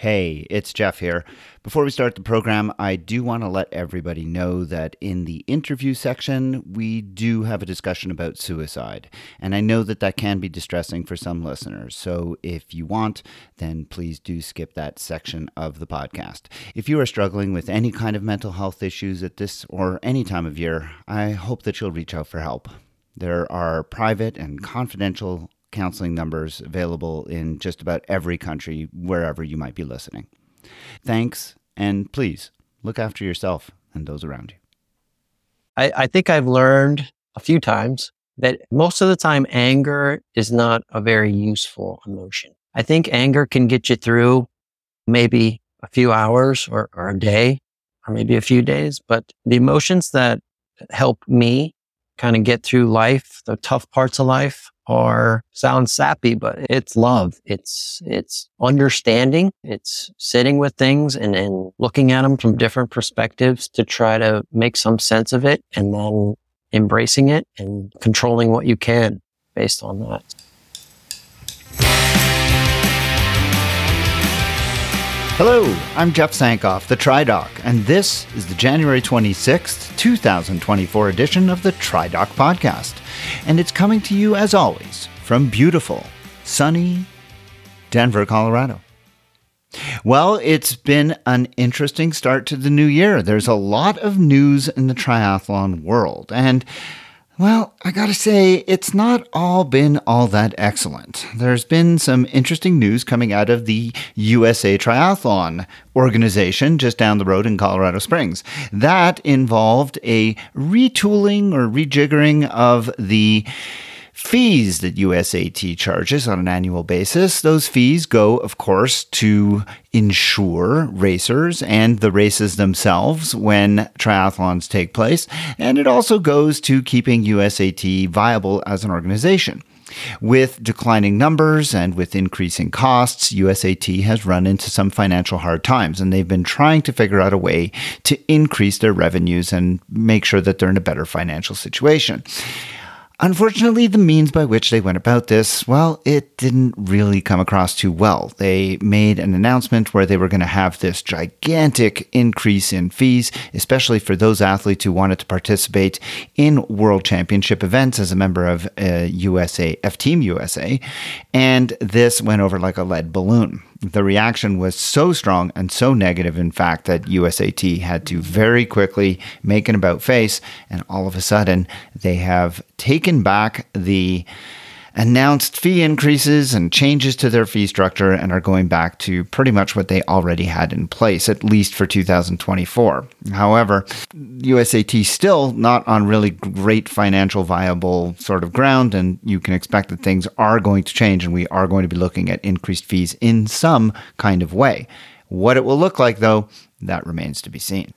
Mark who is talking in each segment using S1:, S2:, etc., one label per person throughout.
S1: Hey, it's Jeff here. Before we start the program, I do want to let everybody know that in the interview section, we do have a discussion about suicide. And I know that that can be distressing for some listeners. So if you want, then please do skip that section of the podcast. If you are struggling with any kind of mental health issues at this or any time of year, I hope that you'll reach out for help. There are private and confidential counseling numbers available in just about every country, wherever you might be listening. Thanks, and please look after yourself and those around you.
S2: I, I think I've learned a few times that most of the time anger is not a very useful emotion. I think anger can get you through maybe a few hours or, or a day or maybe a few days, but the emotions that help me kind of get through life, the tough parts of life are sounds sappy, but it's love. It's, it's understanding. It's sitting with things and, and looking at them from different perspectives to try to make some sense of it and then embracing it and controlling what you can based on that.
S1: Hello, I'm Jeff Sankoff, the TriDoc, and this is the January 26th, 2024 edition of the TriDoc Podcast. And it's coming to you, as always, from beautiful, sunny Denver, Colorado. Well, it's been an interesting start to the new year. There's a lot of news in the triathlon world, and well, I gotta say, it's not all been all that excellent. There's been some interesting news coming out of the USA Triathlon organization just down the road in Colorado Springs. That involved a retooling or rejiggering of the fees that USAT charges on an annual basis. Those fees go, of course, to insure racers and the races themselves when triathlons take place, and it also goes to keeping USAT viable as an organization. With declining numbers and with increasing costs, USAT has run into some financial hard times, and they've been trying to figure out a way to increase their revenues and make sure that they're in a better financial situation. Unfortunately, the means by which they went about this, well, it didn't really come across too well. They made an announcement where they were going to have this gigantic increase in fees, especially for those athletes who wanted to participate in World Championship events as a member of uh, USA, F Team USA. And this went over like a lead balloon the reaction was so strong and so negative, in fact, that USAT had to very quickly make an about face. And all of a sudden, they have taken back the announced fee increases and changes to their fee structure and are going back to pretty much what they already had in place, at least for 2024. However, USAT still not on really great financial viable sort of ground, and you can expect that things are going to change and we are going to be looking at increased fees in some kind of way. What it will look like, though, that remains to be seen.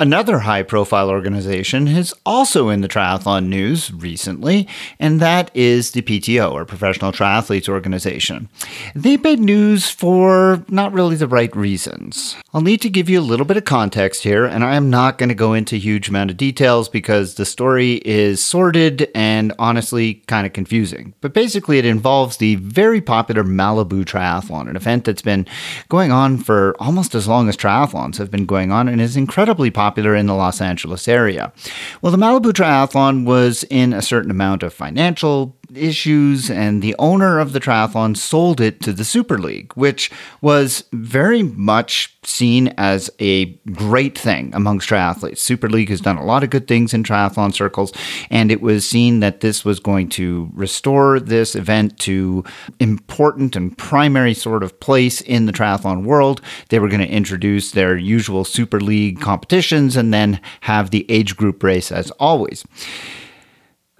S1: Another high profile organization is also in the triathlon news recently, and that is the PTO, or Professional Triathletes Organization. They've made news for not really the right reasons. I'll need to give you a little bit of context here, and I am not going to go into huge amount of details because the story is sordid and honestly kind of confusing. But basically, it involves the very popular Malibu Triathlon, an event that's been going on for almost as long as triathlons have been going on and is incredibly popular popular in the Los Angeles area. Well, the Malibu Triathlon was in a certain amount of financial issues, and the owner of the triathlon sold it to the Super League, which was very much seen as a great thing amongst triathletes. Super League has done a lot of good things in triathlon circles, and it was seen that this was going to restore this event to important and primary sort of place in the triathlon world. They were going to introduce their usual Super League competitions and then have the age group race as always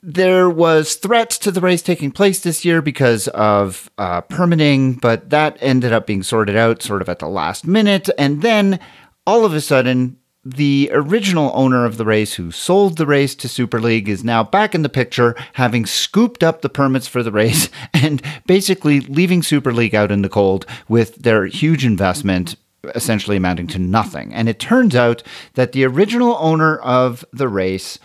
S1: there was threats to the race taking place this year because of uh, permitting, but that ended up being sorted out sort of at the last minute. And then all of a sudden, the original owner of the race who sold the race to Super League is now back in the picture, having scooped up the permits for the race and basically leaving Super League out in the cold with their huge investment essentially amounting to nothing. And it turns out that the original owner of the race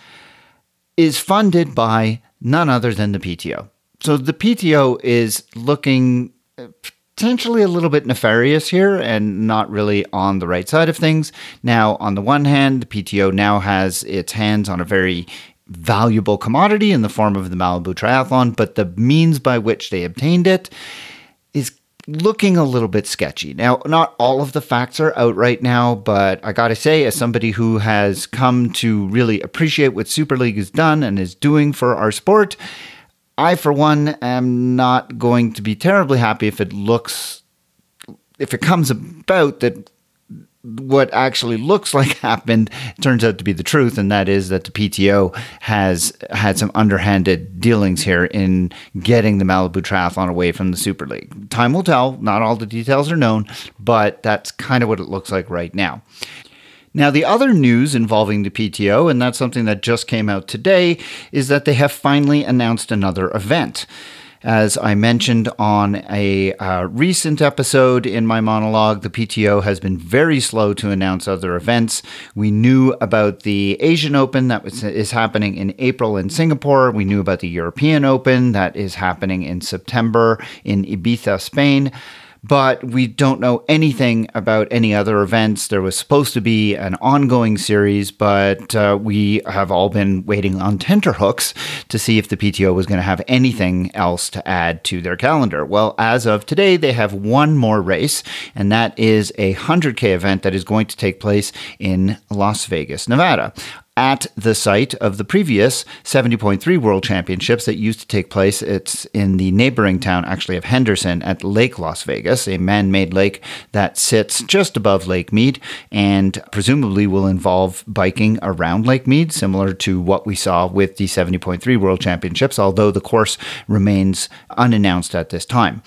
S1: is funded by none other than the PTO. So the PTO is looking uh, potentially a little bit nefarious here and not really on the right side of things. Now, on the one hand, the PTO now has its hands on a very valuable commodity in the form of the Malibu Triathlon, but the means by which they obtained it looking a little bit sketchy. Now, not all of the facts are out right now, but I got to say, as somebody who has come to really appreciate what Super League has done and is doing for our sport, I, for one, am not going to be terribly happy if it looks, if it comes about that what actually looks like happened turns out to be the truth, and that is that the PTO has had some underhanded dealings here in getting the Malibu Triathlon away from the Super League. Time will tell. Not all the details are known, but that's kind of what it looks like right now. Now, the other news involving the PTO, and that's something that just came out today, is that they have finally announced another event. As I mentioned on a uh, recent episode in my monologue, the PTO has been very slow to announce other events. We knew about the Asian Open that was, is happening in April in Singapore. We knew about the European Open that is happening in September in Ibiza, Spain but we don't know anything about any other events. There was supposed to be an ongoing series, but uh, we have all been waiting on tenterhooks to see if the PTO was going to have anything else to add to their calendar. Well, as of today, they have one more race, and that is a 100K event that is going to take place in Las Vegas, Nevada at the site of the previous 70.3 World Championships that used to take place. It's in the neighboring town, actually, of Henderson at Lake Las Vegas, a man made lake that sits just above Lake Mead and presumably will involve biking around Lake Mead, similar to what we saw with the 70.3 World Championships, although the course remains unannounced at this time.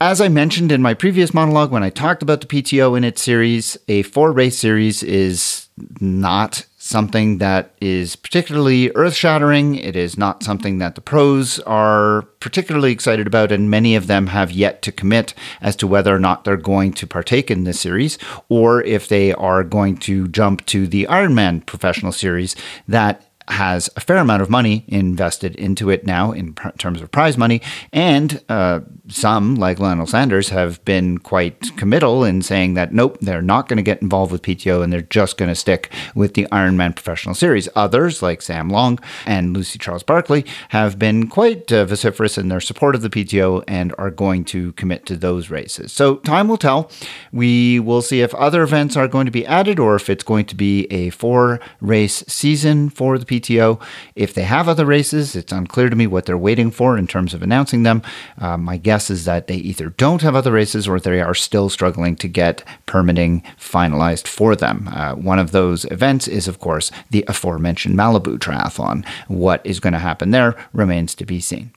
S1: As I mentioned in my previous monologue when I talked about the PTO in its series, a four race series is not something that is particularly earth shattering. It is not something that the pros are particularly excited about, and many of them have yet to commit as to whether or not they're going to partake in this series or if they are going to jump to the Ironman professional series that has a fair amount of money invested into it now in pr- terms of prize money, and uh, some, like Lionel Sanders, have been quite committal in saying that nope, they're not going to get involved with PTO and they're just going to stick with the Ironman Professional Series. Others, like Sam Long and Lucy Charles Barkley, have been quite uh, vociferous in their support of the PTO and are going to commit to those races. So time will tell. We will see if other events are going to be added or if it's going to be a four race season for the PTO. If they have other races, it's unclear to me what they're waiting for in terms of announcing them. Uh, my guess is that they either don't have other races or they are still struggling to get permitting finalized for them. Uh, one of those events is, of course, the aforementioned Malibu Triathlon. What is going to happen there remains to be seen.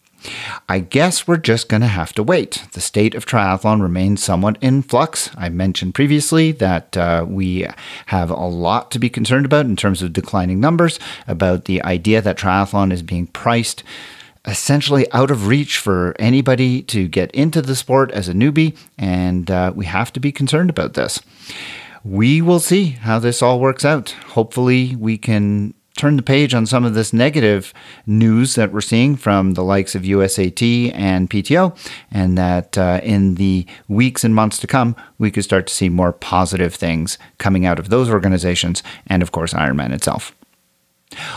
S1: I guess we're just going to have to wait. The state of triathlon remains somewhat in flux. I mentioned previously that uh, we have a lot to be concerned about in terms of declining numbers, about the idea that triathlon is being priced essentially out of reach for anybody to get into the sport as a newbie, and uh, we have to be concerned about this. We will see how this all works out. Hopefully, we can turn the page on some of this negative news that we're seeing from the likes of USAT and PTO, and that uh, in the weeks and months to come, we could start to see more positive things coming out of those organizations and, of course, Ironman itself.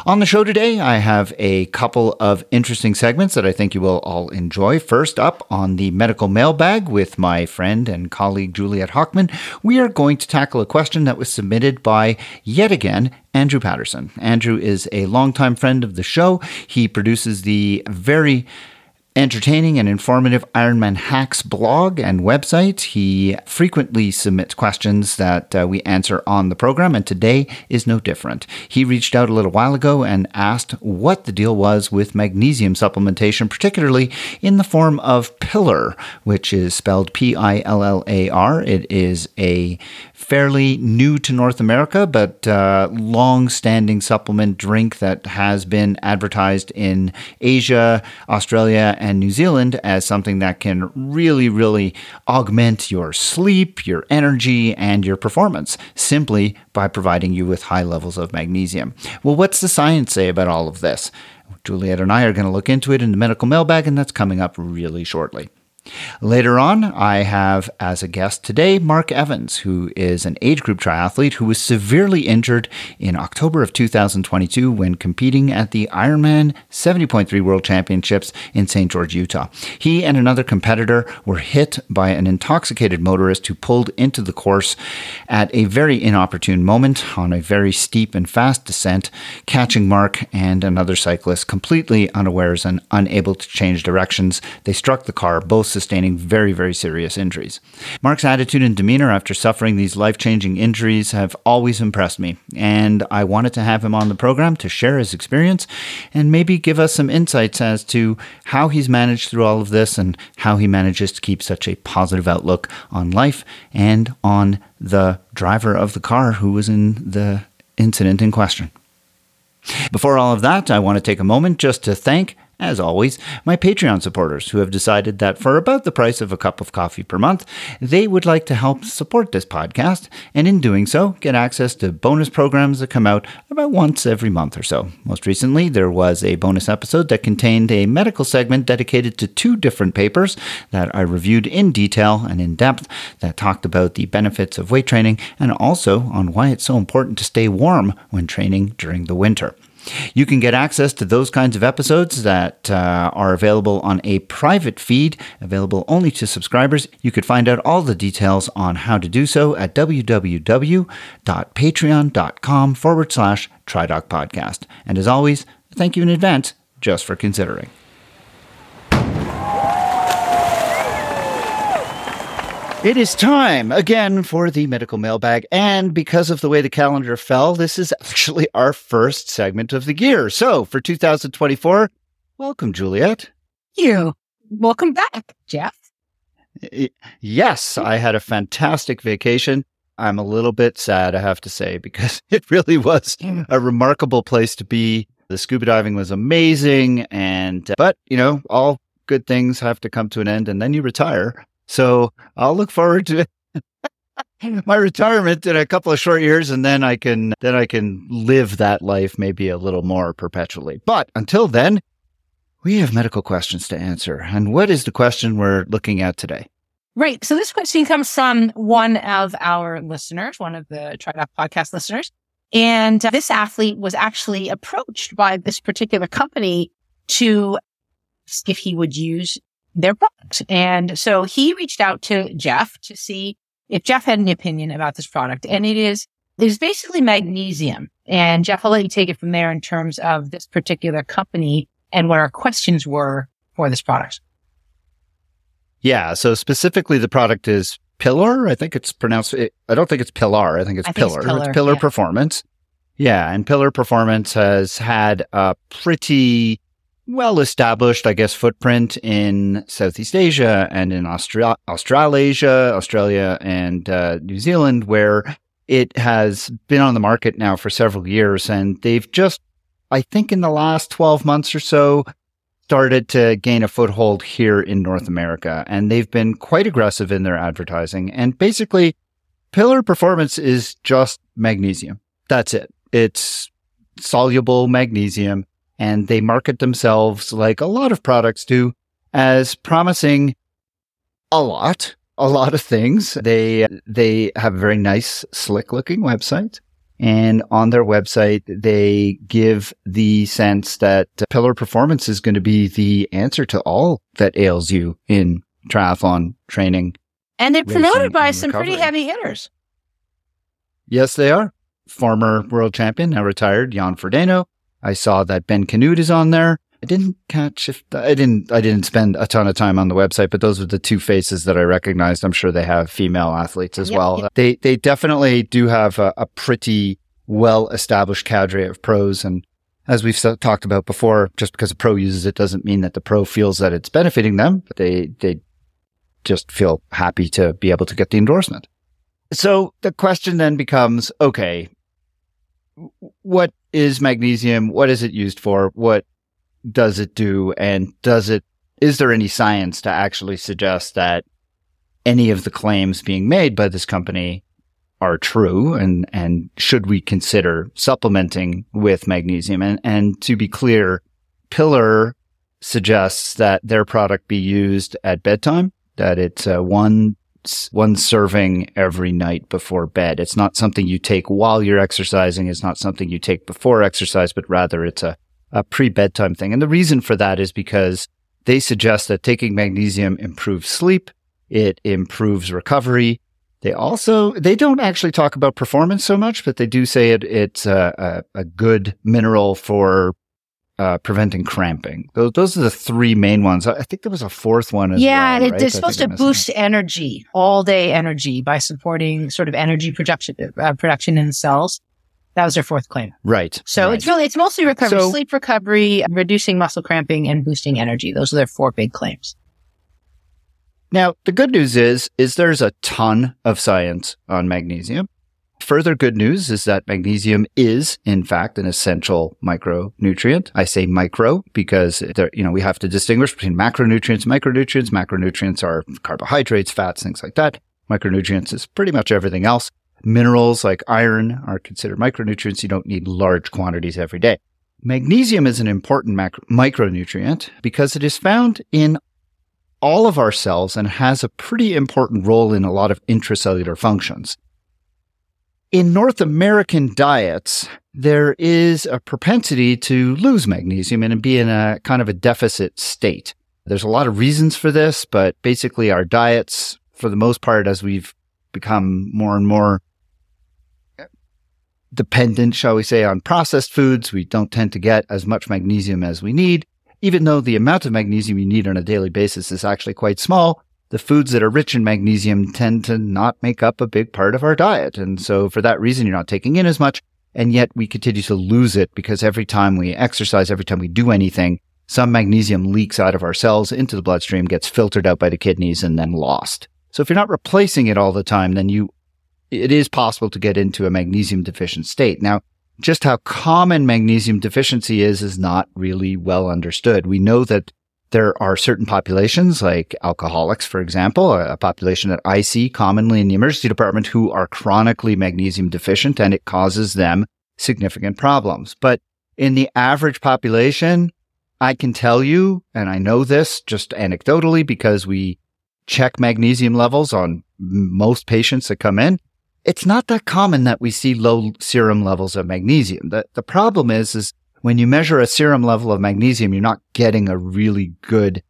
S1: On the show today, I have a couple of interesting segments that I think you will all enjoy. First up, on the medical mailbag with my friend and colleague Juliet Hockman, we are going to tackle a question that was submitted by, yet again, Andrew Patterson. Andrew is a longtime friend of the show. He produces the very entertaining and informative Ironman Hacks blog and website. He frequently submits questions that uh, we answer on the program, and today is no different. He reached out a little while ago and asked what the deal was with magnesium supplementation, particularly in the form of Pillar, which is spelled P I L L A R. It is a fairly new to North America, but uh, long standing supplement drink that has been advertised in Asia, Australia, and New Zealand as something that can really, really augment your sleep, your energy, and your performance simply by providing you with high levels of magnesium. Well, what's the science say about all of this? Juliet and I are going to look into it in the medical mailbag, and that's coming up really shortly. Later on, I have as a guest today Mark Evans, who is an age group triathlete who was severely injured in October of 2022 when competing at the Ironman 70.3 World Championships in St. George, Utah. He and another competitor were hit by an intoxicated motorist who pulled into the course at a very inopportune moment on a very steep and fast descent, catching Mark and another cyclist completely unawares and unable to change directions. They struck the car, both sustaining very, very serious injuries. Mark's attitude and demeanor after suffering these life changing injuries have always impressed me, and I wanted to have him on the program to share his experience and maybe give us some insights as to how he's managed through all of this and how he manages to keep such a positive outlook on life and on the driver of the car who was in the incident in question. Before all of that, I want to take a moment just to thank as always, my Patreon supporters who have decided that for about the price of a cup of coffee per month, they would like to help support this podcast, and in doing so, get access to bonus programs that come out about once every month or so. Most recently, there was a bonus episode that contained a medical segment dedicated to two different papers that I reviewed in detail and in depth that talked about the benefits of weight training and also on why it's so important to stay warm when training during the winter. You can get access to those kinds of episodes that uh, are available on a private feed, available only to subscribers. You could find out all the details on how to do so at www.patreon.com forward slash TriDoc podcast. And as always, thank you in advance just for considering. It is time again for the medical mailbag. And because of the way the calendar fell, this is actually our first segment of the year. So for 2024, welcome, Juliet.
S3: You. Welcome back, Jeff.
S1: Yes, I had a fantastic vacation. I'm a little bit sad, I have to say, because it really was a remarkable place to be. The scuba diving was amazing. And, but, you know, all good things have to come to an end and then you retire. So I'll look forward to my retirement in a couple of short years and then I can then I can live that life maybe a little more perpetually. But until then, we have medical questions to answer. And what is the question we're looking at today?
S3: Right. So this question comes from one of our listeners, one of the TriDoc podcast listeners. And uh, this athlete was actually approached by this particular company to ask if he would use their product. And so he reached out to Jeff to see if Jeff had an opinion about this product. And it is, there's basically magnesium. And Jeff, I'll let you take it from there in terms of this particular company and what our questions were for this product.
S1: Yeah. So specifically, the product is Pillar. I think it's pronounced, I don't think it's Pillar. I think it's I Pillar. Think it's Pillar, it's Pillar yeah. Performance. Yeah. And Pillar Performance has had a pretty well established, I guess, footprint in Southeast Asia and in Austra- Australasia, Australia, and uh, New Zealand, where it has been on the market now for several years. And they've just, I think, in the last 12 months or so, started to gain a foothold here in North America. And they've been quite aggressive in their advertising. And basically, Pillar Performance is just magnesium. That's it. It's soluble magnesium and they market themselves like a lot of products do as promising a lot, a lot of things. They they have a very nice, slick looking website. And on their website, they give the sense that Pillar Performance is going to be the answer to all that ails you in triathlon training.
S3: And they're promoted by some pretty heavy hitters.
S1: Yes, they are. Former world champion, now retired, Jan Frodeno, I saw that Ben Kanute is on there. I didn't catch if I didn't I didn't spend a ton of time on the website, but those were the two faces that I recognized. I'm sure they have female athletes as yep, well. Yep. They they definitely do have a, a pretty well established cadre of pros and as we've talked about before, just because a pro uses it doesn't mean that the pro feels that it's benefiting them, but they they just feel happy to be able to get the endorsement. So the question then becomes, okay, what is magnesium? What is it used for? What does it do? And does it, is there any science to actually suggest that any of the claims being made by this company are true? And, and should we consider supplementing with magnesium? And, and to be clear, Pillar suggests that their product be used at bedtime that it's uh, one one serving every night before bed. It's not something you take while you're exercising. It's not something you take before exercise, but rather it's a, a pre bedtime thing. And the reason for that is because they suggest that taking magnesium improves sleep. It improves recovery. They also, they don't actually talk about performance so much, but they do say it, it's a, a, a good mineral for uh, preventing cramping. Those, those are the three main ones. I think there was a fourth one as
S3: yeah,
S1: well.
S3: Yeah, it's supposed to boost energy, all day energy by supporting sort of energy production, uh, production in cells. That was their fourth claim.
S1: Right.
S3: So
S1: right.
S3: it's really, it's mostly recovery,
S1: so,
S3: sleep recovery, reducing muscle cramping and boosting energy. Those are their four big claims.
S1: Now, the good news is, is there's a ton of science on magnesium. Further good news is that magnesium is, in fact, an essential micronutrient. I say micro because there, you know, we have to distinguish between macronutrients, micronutrients. Macronutrients are carbohydrates, fats, things like that. Micronutrients is pretty much everything else. Minerals like iron are considered micronutrients. You don't need large quantities every day. Magnesium is an important macro- micronutrient because it is found in all of our cells and has a pretty important role in a lot of intracellular functions. In North American diets, there is a propensity to lose magnesium and be in a kind of a deficit state. There's a lot of reasons for this, but basically our diets, for the most part, as we've become more and more dependent, shall we say, on processed foods, we don't tend to get as much magnesium as we need. Even though the amount of magnesium you need on a daily basis is actually quite small, the foods that are rich in magnesium tend to not make up a big part of our diet. And so for that reason, you're not taking in as much. And yet we continue to lose it because every time we exercise, every time we do anything, some magnesium leaks out of our cells into the bloodstream, gets filtered out by the kidneys and then lost. So if you're not replacing it all the time, then you, it is possible to get into a magnesium deficient state. Now, just how common magnesium deficiency is, is not really well understood. We know that there are certain populations, like alcoholics, for example, a population that I see commonly in the emergency department who are chronically magnesium deficient and it causes them significant problems. But in the average population, I can tell you, and I know this just anecdotally because we check magnesium levels on most patients that come in. It's not that common that we see low serum levels of magnesium. The, the problem is, is when you measure a serum level of magnesium, you're not getting a really good,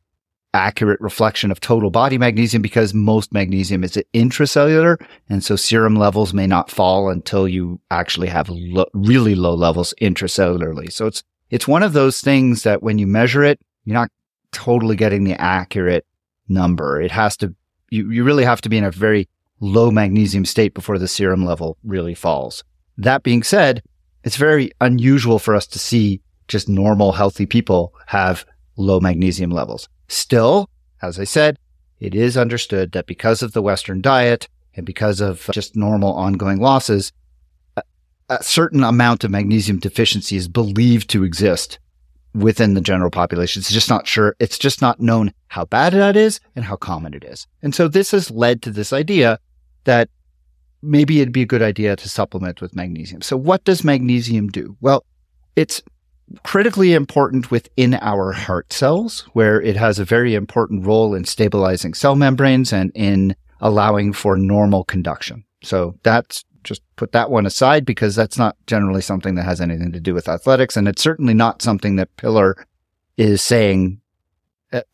S1: accurate reflection of total body magnesium because most magnesium is intracellular. And so serum levels may not fall until you actually have lo- really low levels intracellularly. So it's, it's one of those things that when you measure it, you're not totally getting the accurate number. It has to, you, you really have to be in a very low magnesium state before the serum level really falls. That being said, it's very unusual for us to see just normal, healthy people have low magnesium levels. Still, as I said, it is understood that because of the Western diet and because of just normal ongoing losses, a, certain amount of magnesium deficiency is believed to exist within the general population. It's just not sure. It's just not known how bad that is and how common it is. And so this has led to this idea that maybe it'd be a good idea to supplement with magnesium. So what does magnesium do? Well, it's critically important within our heart cells, where it has a very important role in stabilizing cell membranes and in allowing for normal conduction. So that's just put that one aside because that's not generally something that has anything to do with athletics. And it's certainly not something that Pillar is saying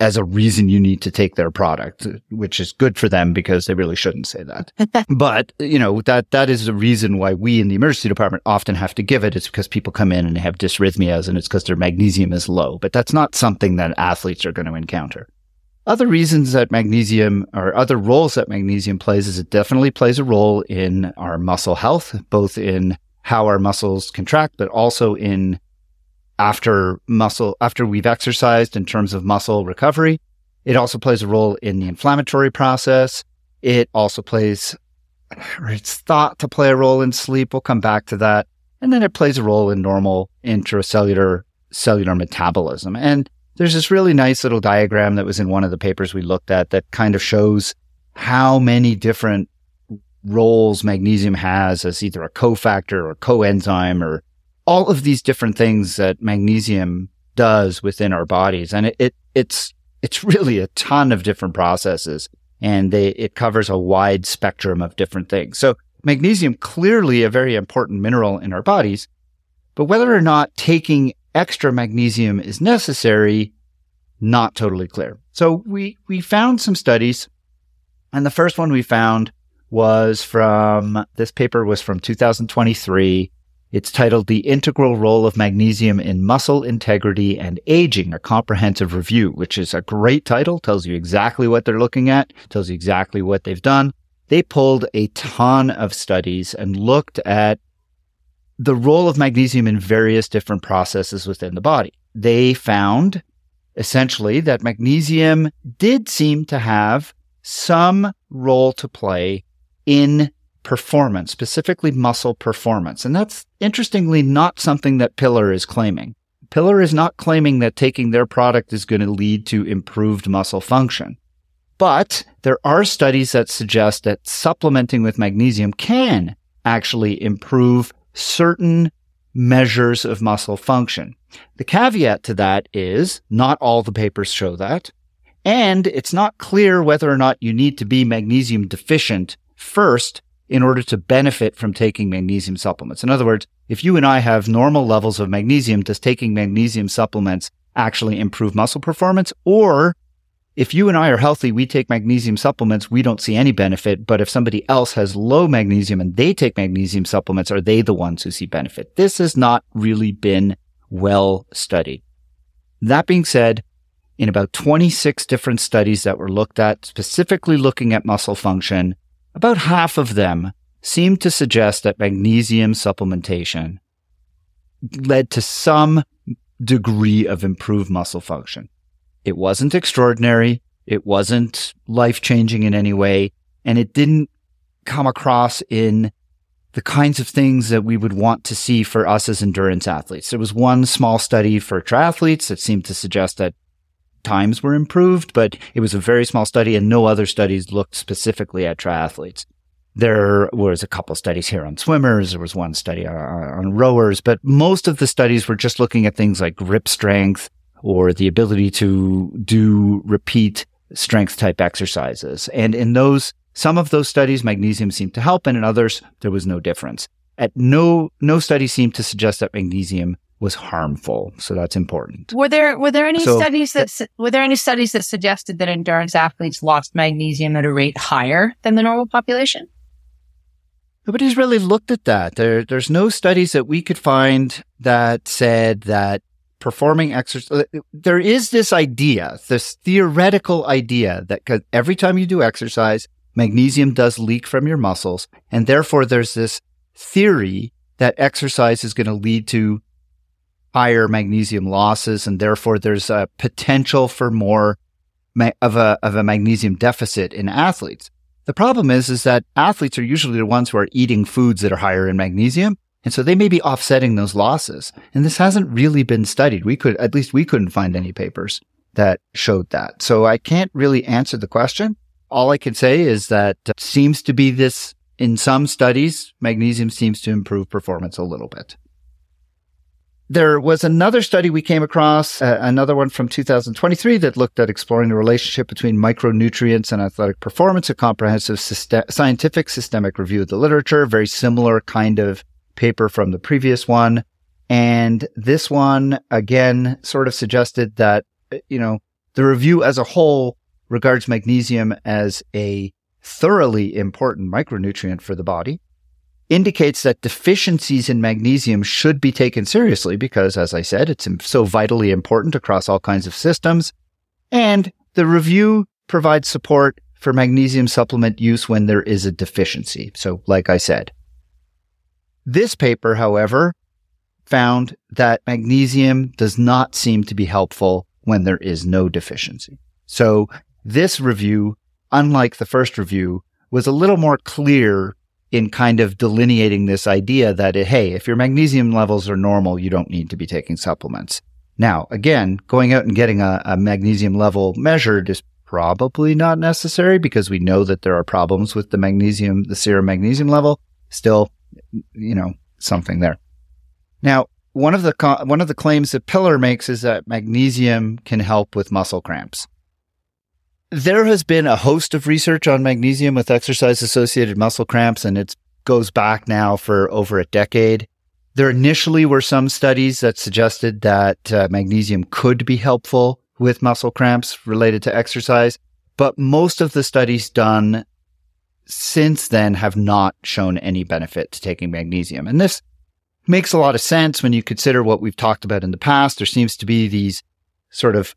S1: as a reason you need to take their product, which is good for them because they really shouldn't say that. but, you know, that, that is the reason why we in the emergency department often have to give it. It's because people come in and they have dysrhythmias and it's because their magnesium is low, but that's not something that athletes are going to encounter. Other reasons that magnesium or other roles that magnesium plays is it definitely plays a role in our muscle health, both in how our muscles contract, but also in after muscle, after we've exercised in terms of muscle recovery. It also plays a role in the inflammatory process. It also plays, or it's thought to play a role in sleep. We'll come back to that. And then it plays a role in normal intracellular cellular metabolism. And there's this really nice little diagram that was in one of the papers we looked at that kind of shows how many different roles magnesium has as either a cofactor or coenzyme or all of these different things that magnesium does within our bodies. And it, it, it's, it's really a ton of different processes. and they, it covers a wide spectrum of different things. So magnesium clearly a very important mineral in our bodies, but whether or not taking extra magnesium is necessary, not totally clear. So we, we found some studies and the first one we found was from this paper was from 2023 it's titled The Integral Role of Magnesium in Muscle Integrity and Aging, a comprehensive review, which is a great title, tells you exactly what they're looking at, tells you exactly what they've done. They pulled a ton of studies and looked at the role of magnesium in various different processes within the body. They found essentially that magnesium did seem to have some role to play in performance, specifically muscle performance. And that's interestingly not something that Pillar is claiming. Pillar is not claiming that taking their product is going to lead to improved muscle function. But there are studies that suggest that supplementing with magnesium can actually improve certain measures of muscle function. The caveat to that is not all the papers show that. And it's not clear whether or not you need to be magnesium deficient first in order to benefit from taking magnesium supplements. In other words, if you and I have normal levels of magnesium, does taking magnesium supplements actually improve muscle performance? Or if you and I are healthy, we take magnesium supplements, we don't see any benefit. But if somebody else has low magnesium and they take magnesium supplements, are they the ones who see benefit? This has not really been well studied. That being said, in about 26 different studies that were looked at, specifically looking at muscle function, about half of them seemed to suggest that magnesium supplementation led to some degree of improved muscle function. It wasn't extraordinary. It wasn't life changing in any way. And it didn't come across in the kinds of things that we would want to see for us as endurance athletes. There was one small study for triathletes that seemed to suggest that times were improved, but it was a very small study and no other studies looked specifically at triathletes. There was a couple studies here on swimmers. There was one study on, on rowers, but most of the studies were just looking at things like grip strength or the ability to do repeat strength type exercises. And in those, some of those studies, magnesium seemed to help, and in others, there was no difference. At no, no study seemed to suggest that magnesium was harmful. So that's important.
S3: Were there were there any so, studies that were there any studies that suggested that endurance athletes lost magnesium at a rate higher than the normal population?
S1: Nobody's really looked at that. There, there's no studies that we could find that said that performing exercise. Uh, there is this idea, this theoretical idea that every time you do exercise, magnesium does leak from your muscles, and therefore there's this theory that exercise is going to lead to higher magnesium losses, and therefore there's a potential for more ma- of a of a magnesium deficit in athletes. The problem is is that athletes are usually the ones who are eating foods that are higher in magnesium, and so they may be offsetting those losses. And this hasn't really been studied. We could at least we couldn't find any papers that showed that. So I can't really answer the question. All I can say is that uh, seems to be this in some studies, magnesium seems to improve performance a little bit. There was another study we came across, uh, another one from 2023 that looked at exploring the relationship between micronutrients and athletic performance, a comprehensive scientific systemic review of the literature, very similar kind of paper from the previous one. And this one again sort of suggested that, uh, you know, the review as a whole regards magnesium as a thoroughly important micronutrient for the body indicates that deficiencies in magnesium should be taken seriously because, as I said, it's so vitally important across all kinds of systems. And the review provides support for magnesium supplement use when there is a deficiency. So, like I said, this paper, however, found that magnesium does not seem to be helpful when there is no deficiency. So, this review, unlike the first review, was a little more clear in kind of delineating this idea that, hey, if your magnesium levels are normal, you don't need to be taking supplements. Now, again, going out and getting a, a magnesium level measured is probably not necessary because we know that there are problems with the magnesium, the serum magnesium level. Still, you know, something there. Now, one of the co- one of the claims that Pillar makes is that magnesium can help with muscle cramps. There has been a host of research on magnesium with exercise associated muscle cramps, and it goes back now for over a decade. There initially were some studies that suggested that uh, magnesium could be helpful with muscle cramps related to exercise, but most of the studies done since then have not shown any benefit to taking magnesium. And this makes a lot of sense when you consider what we've talked about in the past. There seems to be these sort of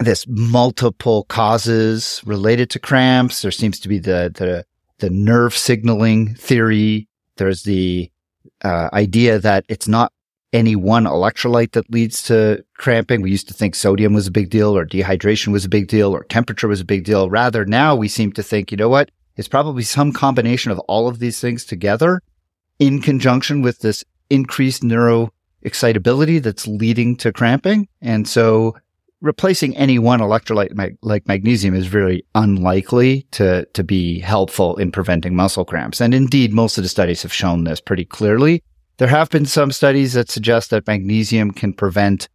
S1: this multiple causes related to cramps. There seems to be the the the nerve signaling theory. There's the uh, idea that it's not any one electrolyte that leads to cramping. We used to think sodium was a big deal or dehydration was a big deal or temperature was a big deal. Rather, now we seem to think, you know what? It's probably some combination of all of these things together in conjunction with this increased neuro excitability that's leading to cramping. And so replacing any one electrolyte mag- like magnesium is very unlikely to, to be helpful in preventing muscle cramps. And indeed, most of the studies have shown this pretty clearly. There have been some studies that suggest that magnesium can prevent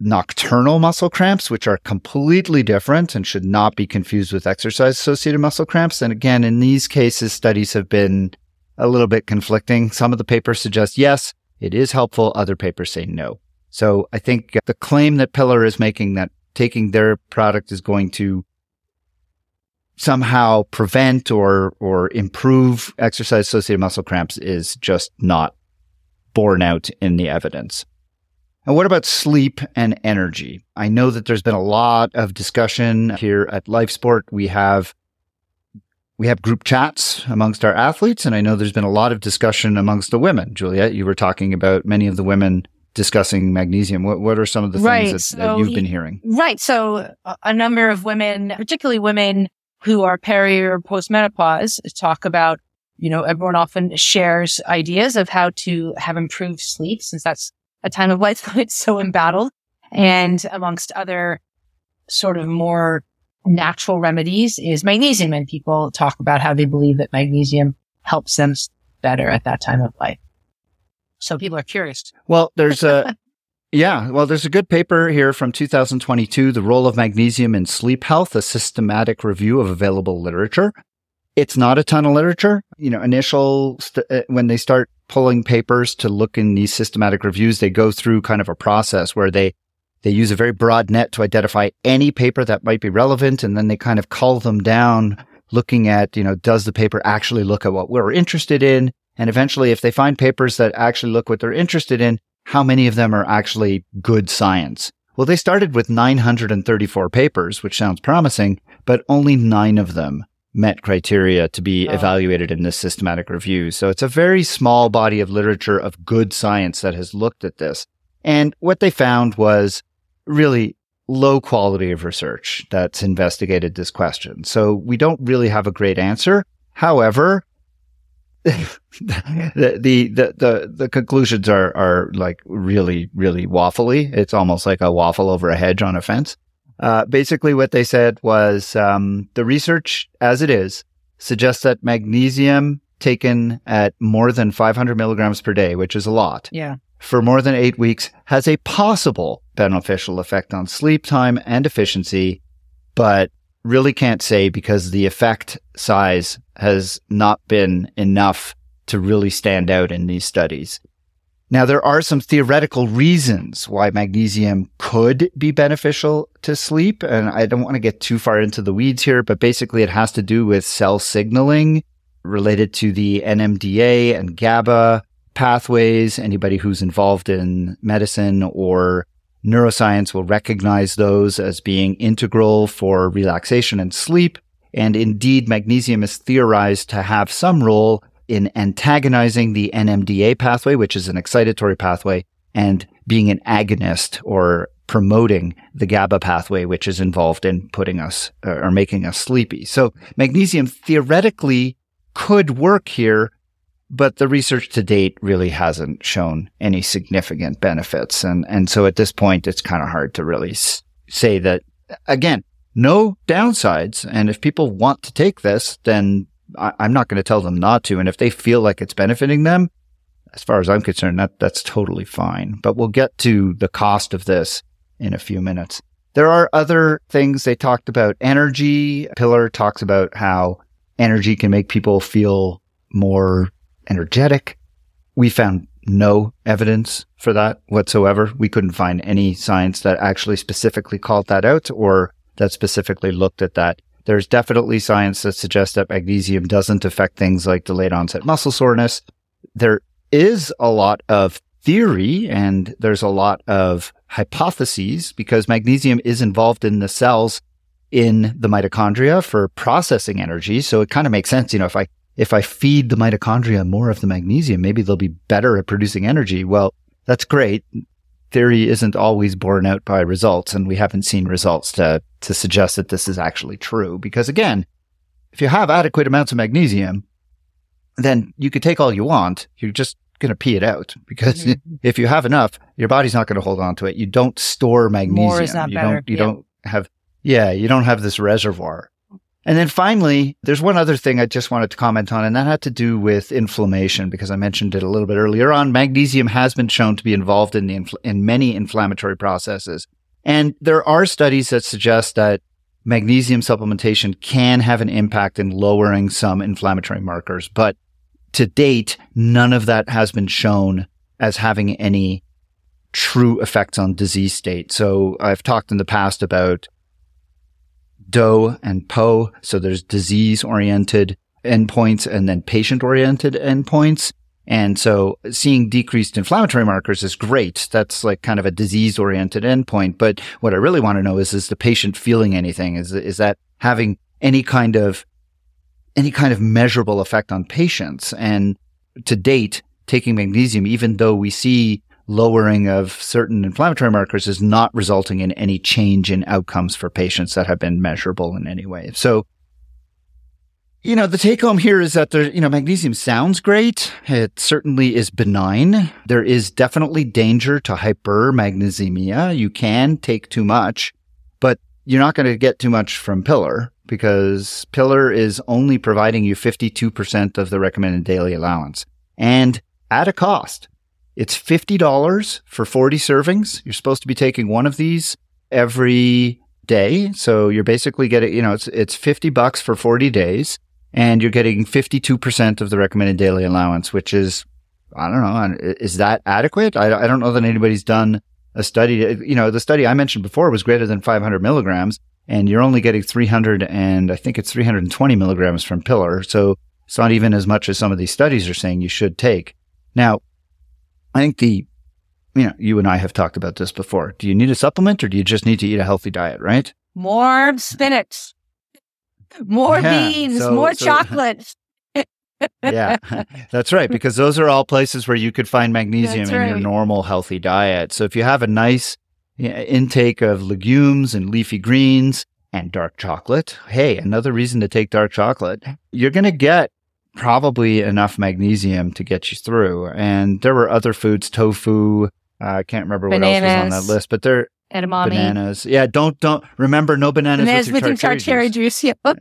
S1: nocturnal muscle cramps, which are completely different and should not be confused with exercise associated muscle cramps. And again, in these cases, studies have been a little bit conflicting. Some of the papers suggest yes, it is helpful. Other papers say no. So I think uh, the claim that Pillar is making that taking their product is going to somehow prevent or or improve exercise associated muscle cramps is just not borne out in the evidence. And what about sleep and energy? I know that there's been a lot of discussion here at LifeSport. We have we have group chats amongst our athletes, and I know there's been a lot of discussion amongst the women. Juliet, you were talking about many of the women discussing magnesium. What what are some of the
S3: right.
S1: things that,
S3: so,
S1: that you've been hearing?
S3: Right. So a number of women, particularly women who are peri or postmenopause, talk about, you know, everyone often shares ideas of how to have improved sleep since that's a time of life that's so embattled. And amongst other sort of more natural remedies is magnesium. And people talk about how they believe that magnesium helps them better at that time of life. So people are curious.
S1: Well, there's a, yeah, well, there's a good paper here from 2022, The Role of Magnesium in Sleep Health, a systematic review of available literature. It's not a ton of literature. You know, initial, st- uh, when they start pulling papers to look in these systematic reviews, they go through kind of a process where they they use a very broad net to identify any paper that might be relevant, and then they kind of cull them down, looking at, you know, does the paper actually look at what we're interested in? And eventually, if they find papers that actually look what they're interested in, how many of them are actually good science? Well, they started with 934 papers, which sounds promising, but only nine of them met criteria to be oh. evaluated in this systematic review. So it's a very small body of literature of good science that has looked at this. And what they found was really low quality of research that's investigated this question. So we don't really have a great answer. However, the, the, the the conclusions are are like really really waffly. It's almost like a waffle over a hedge on a fence. Uh, basically, what they said was um, the research, as it is, suggests that magnesium taken at more than 500 milligrams per day, which is a lot,
S3: yeah
S1: for more than eight weeks has a possible beneficial effect on sleep time and efficiency, but really can't say because the effect size has not been enough to really stand out in these studies. Now, there are some theoretical reasons why magnesium could be beneficial to sleep. And I don't want to get too far into the weeds here, but basically it has to do with cell signaling related to the NMDA and GABA pathways. Anybody who's involved in medicine or neuroscience will recognize those as being integral for relaxation and sleep. And indeed, magnesium is theorized to have some role in antagonizing the NMDA pathway, which is an excitatory pathway, and being an agonist or promoting the GABA pathway, which is involved in putting us or making us sleepy. So magnesium theoretically could work here but the research to date really hasn't shown any significant benefits. And, and so at this point, it's kind of hard to really s- say that again, no downsides. And if people want to take this, then I, I'm not going to tell them not to. And if they feel like it's benefiting them, as far as I'm concerned, that, that's totally fine. But we'll get to the cost of this in a few minutes. There are other things they talked about energy. Pillar talks about how energy can make people feel more energetic. We found no evidence for that whatsoever. We couldn't find any science that actually specifically called that out or that specifically looked at that. There's definitely science that suggests that magnesium doesn't affect things like delayed onset muscle soreness. There is a lot of theory and there's a lot of hypotheses because magnesium is involved in the cells in the mitochondria for processing energy. So it kind of makes sense, you know, if I if I feed the mitochondria more of the magnesium, maybe they'll be better at producing energy. Well, that's great. Theory isn't always borne out by results, and we haven't seen results to to suggest that this is actually true. Because again, if you have adequate amounts of magnesium, then you could take all you want. You're just going to pee it out because mm-hmm. if you have enough, your body's not going to hold on to it. You don't store magnesium.
S3: More is not
S1: you
S3: better.
S1: don't you don't have yeah, you don't have this reservoir. And then finally, there's one other thing I just wanted to comment on, and that had to do with inflammation because I mentioned it a little bit earlier on. Magnesium has been shown to be involved in the infl- in many inflammatory processes, and there are studies that suggest that magnesium supplementation can have an impact in lowering some inflammatory markers, but to date, none of that has been shown as having any true effects on disease state. So I've talked in the past about DOE and POE. So there's disease oriented endpoints and then patient oriented endpoints. And so seeing decreased inflammatory markers is great. That's like kind of a disease oriented endpoint. But what I really want to know is, is the patient feeling anything? Is, is that having any kind of, any kind of measurable effect on patients? And to date, taking magnesium, even though we see lowering of certain inflammatory markers is not resulting in any change in outcomes for patients that have been measurable in any way. So, you know, the take home here is that there, you know, magnesium sounds great. It certainly is benign. There is definitely danger to hypermagnesemia. You can take too much, but you're not going to get too much from Pillar because Pillar is only providing you 52% of the recommended daily allowance and at a cost. It's $50 for 40 servings. You're supposed to be taking one of these every day. So you're basically getting, you know, it's, it's 50 bucks for 40 days and you're getting 52% of the recommended daily allowance, which is, I don't know, is that adequate? I, I don't know that anybody's done a study. You know, the study I mentioned before was greater than 500 milligrams and you're only getting 300 and I think it's 320 milligrams from Pillar. So it's not even as much as some of these studies are saying you should take. Now, I think the, you know, you and I have talked about this before. Do you need a supplement or do you just need to eat a healthy diet, right?
S3: More spinach, more
S1: Yeah,
S3: beans,
S1: so-
S3: more
S1: so-
S3: chocolate.
S1: yeah, that's right. Because those are all places where you could find magnesium
S3: That's
S1: in your normal healthy diet. So if you have a nice intake of legumes and leafy greens and dark chocolate, hey, another reason to take dark chocolate, you're going to get probably enough magnesium to get you through. And there were other foods, tofu. uh, I can't remember what else was on that list, but there
S3: Edamame.
S1: bananas. Yeah, don't don't remember no bananas,
S3: Bananas
S1: with your
S3: with your
S1: cherry
S3: juice. Yeah.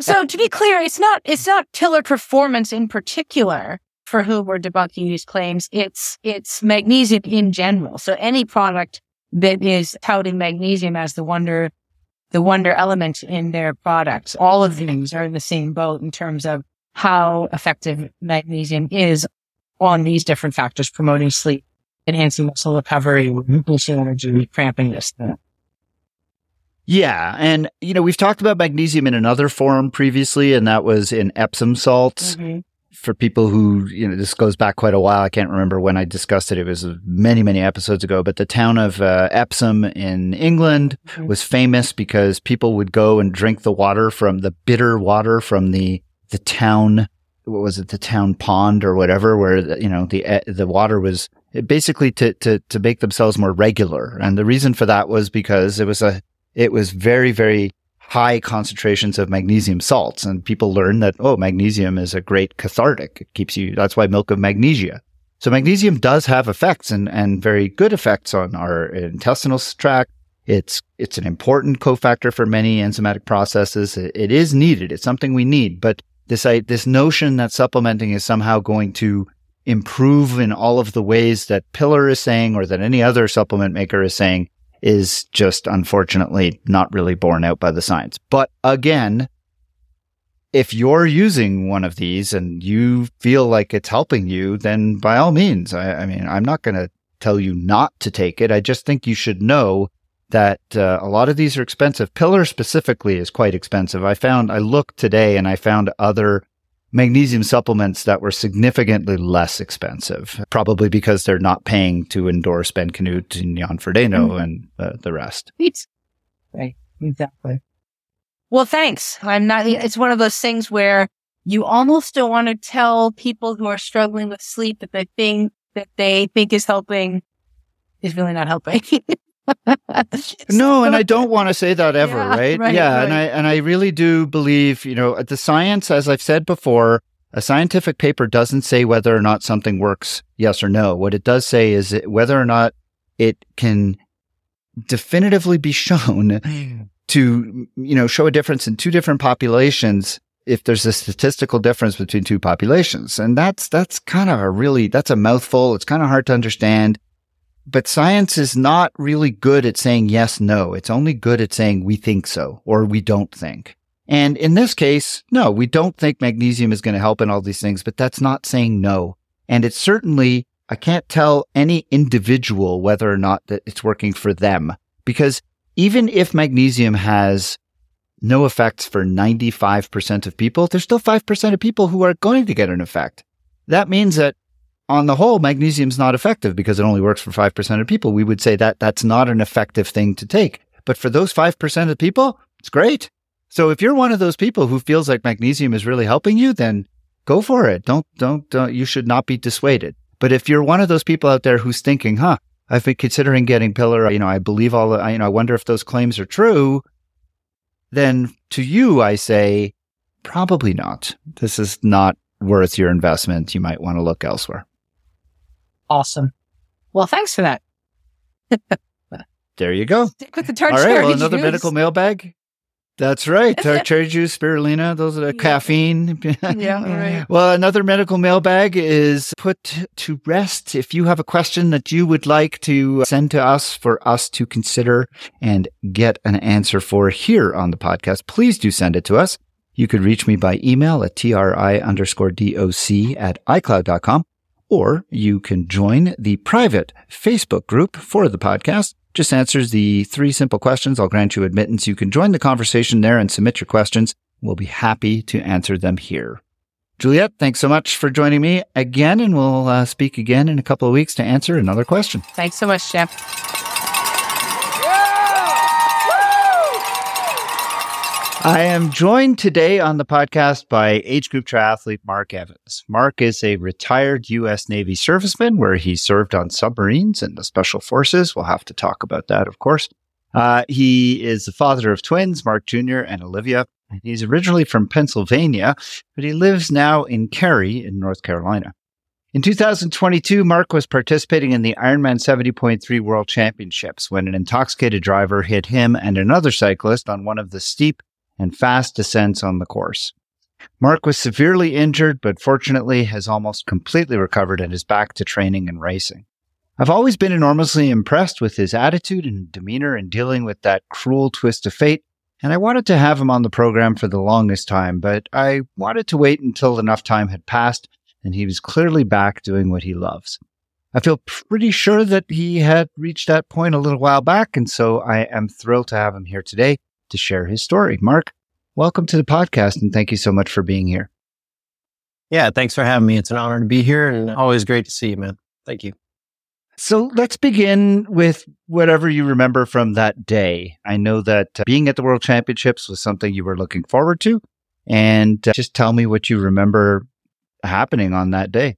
S3: So to be clear, it's not it's not Pillar Performance in particular for whom we're debunking these claims. It's it's magnesium in general. So any product that is touting magnesium as the wonder the wonder element in their products, all of these are in the same boat in terms of how effective magnesium is on these different factors, promoting sleep, enhancing muscle recovery, boosting energy, cramping this. that.
S1: Yeah, and you know we've talked about magnesium in another form previously, and that was in Epsom salts.
S3: Mhm.
S1: For people who you know, this goes back quite a while. I can't remember when I discussed it. It was many, many episodes ago. But the town of uh, Epsom in England
S3: Mhm.
S1: was famous because people would go and drink the water from the bitter water from the the town. What was it? The town pond or whatever, where the, you know the eh, the water was basically to to to make themselves more regular. And the reason for that was because it was a it was very, very high concentrations of magnesium salts. And people learned that, oh, magnesium is a great cathartic. It keeps you, that's why milk of magnesia. So magnesium does have effects and, and very good effects on our intestinal tract. It's, it's an important cofactor for many enzymatic processes. It, it is needed. It's something we need. But this, I, this notion that supplementing is somehow going to improve in all of the ways that Pillar is saying or that any other supplement maker is saying is just unfortunately not really borne out by the science. But again, if you're using one of these and you feel like it's helping you, then by all means, I, I mean, I'm not going to tell you not to take it. I just think you should know that uh, a lot of these are expensive. Pillar specifically is quite expensive. I found, I looked today and I found other magnesium supplements that were significantly less expensive, probably because they're not paying to endorse Ben Kanute and Jan Frodeno mm-hmm. and uh, the rest.
S3: Right. Exactly. Well, thanks. I'm not, it's one of those things where you almost don't want to tell people who are struggling with sleep that the thing that they think is helping is really not helping.
S1: no, and I don't want to say that ever, yeah, right? right? Yeah, right. and I and I really do believe, you know, the science as I've said before, a scientific paper doesn't say whether or not something works yes or no. What it does say is whether or not it can definitively be shown mm. to, you know, show a difference in two different populations if there's a statistical difference between two populations. And that's that's kind of a really that's a mouthful. It's kind of hard to understand but science is not really good at saying yes, no. It's only good at saying we think so or we don't think. And in this case, no, we don't think magnesium is going to help in all these things, but that's not saying no. And it's certainly, I can't tell any individual whether or not that it's working for them because even if magnesium has no effects for 95% of people, there's still 5% of people who are going to get an effect. That means that on the whole, magnesium is not effective because it only works for 5% of people. We would say that that's not an effective thing to take. But for those 5% of people, it's great. So if you're one of those people who feels like magnesium is really helping you, then go for it. Don't, don't, don't, you should not be dissuaded. But if you're one of those people out there who's thinking, huh, I've been considering getting pillar, you know, I believe all, the, you know, I wonder if those claims are true, then to you, I say, probably not. This is not worth your investment. You might want to look elsewhere.
S3: Awesome. Well, thanks for that.
S1: there you go.
S3: Stick with the tart
S1: All
S3: right,
S1: well, another juice. medical mailbag. That's right. Tart cherry juice, spirulina, those are the yeah. caffeine.
S3: yeah, right.
S1: Well, another medical mailbag is put to rest. If you have a question that you would like to send to us for us to consider and get an answer for here on the podcast, please do send it to us. You could reach me by email at tri underscore doc at icloud.com or you can join the private Facebook group for the podcast. Just answers the three simple questions. I'll grant you admittance. You can join the conversation there and submit your questions. We'll be happy to answer them here. Juliet, thanks so much for joining me again, and we'll uh, speak again in a couple of weeks to answer another question.
S3: Thanks so much, Jeff.
S1: I am joined today on the podcast by age group triathlete Mark Evans. Mark is a retired U.S. Navy serviceman where he served on submarines and the Special Forces. We'll have to talk about that, of course. Uh, he is the father of twins, Mark Jr. and Olivia. He's originally from Pennsylvania, but he lives now in Cary in North Carolina. In 2022, Mark was participating in the Ironman 70.3 World Championships when an intoxicated driver hit him and another cyclist on one of the steep and fast descents on the course. Mark was severely injured, but fortunately has almost completely recovered and is back to training and racing. I've always been enormously impressed with his attitude and demeanor in dealing with that cruel twist of fate, and I wanted to have him on the program for the longest time, but I wanted to wait until enough time had passed and he was clearly back doing what he loves. I feel pretty sure that he had reached that point a little while back, and so I am thrilled to have him here today to share his story. Mark, welcome to the podcast and thank you so much for being here.
S2: Yeah, thanks for having me. It's an honor to be here and always great to see you, man. Thank you.
S1: So let's begin with whatever you remember from that day. I know that uh, being at the World Championships was something you were looking forward to. And uh, just tell me what you remember happening on that day.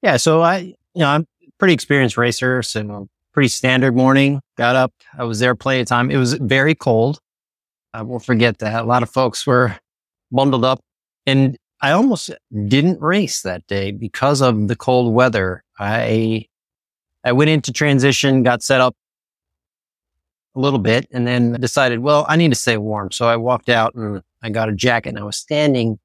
S2: Yeah. So I, you know, I'm pretty experienced racer. So pretty standard morning. Got up. I was there plenty of time. It was very cold. I won't forget that. A lot of folks were bundled up and I almost didn't race that day because of the cold weather. I, I went into transition, got set up a little bit and then decided, well, I need to stay warm. So I walked out and I got a jacket and I was standing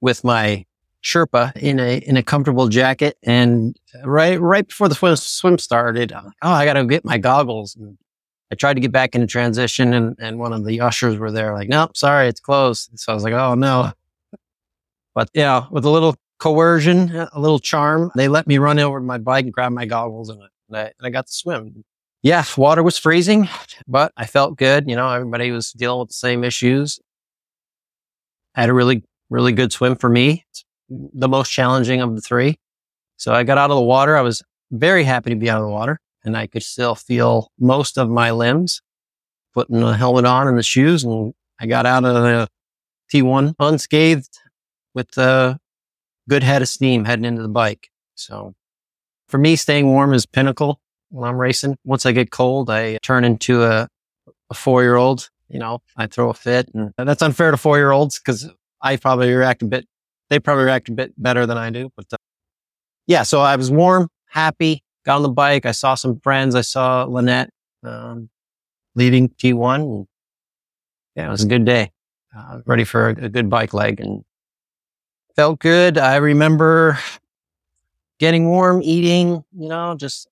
S2: with my Sherpa in a in a comfortable jacket, and right right before the swim, started, I'm like, oh, I got to get my goggles. And I tried to get back into transition, and and one of the ushers were there, like, nope, sorry, it's closed. So I was like, oh no. But yeah, with a little coercion, a little charm, they let me run over to my bike and grab my goggles, and I, and I got to swim. Yeah, water was freezing, but I felt good. You know, everybody was dealing with the same issues. I had a really, really good swim for me. It's the most challenging of the three. So I got out of the water. I was very happy to be out of the water and I could still feel most of my limbs, putting the helmet on and the shoes. And I got out of the T1 unscathed with a good head of steam heading into the bike. So for me, staying warm is pinnacle when I'm racing. Once I get cold, I turn into a, a four year old. You know, I throw a fit and that's unfair to four year olds because I probably react a bit, they probably react a bit better than I do. But uh, yeah, so I was warm, happy, got on the bike. I saw some friends. I saw Lynette um, leaving T1. yeah, it was a good day. Uh, ready for a, a good bike leg and felt good. I remember getting warm, eating, you know, just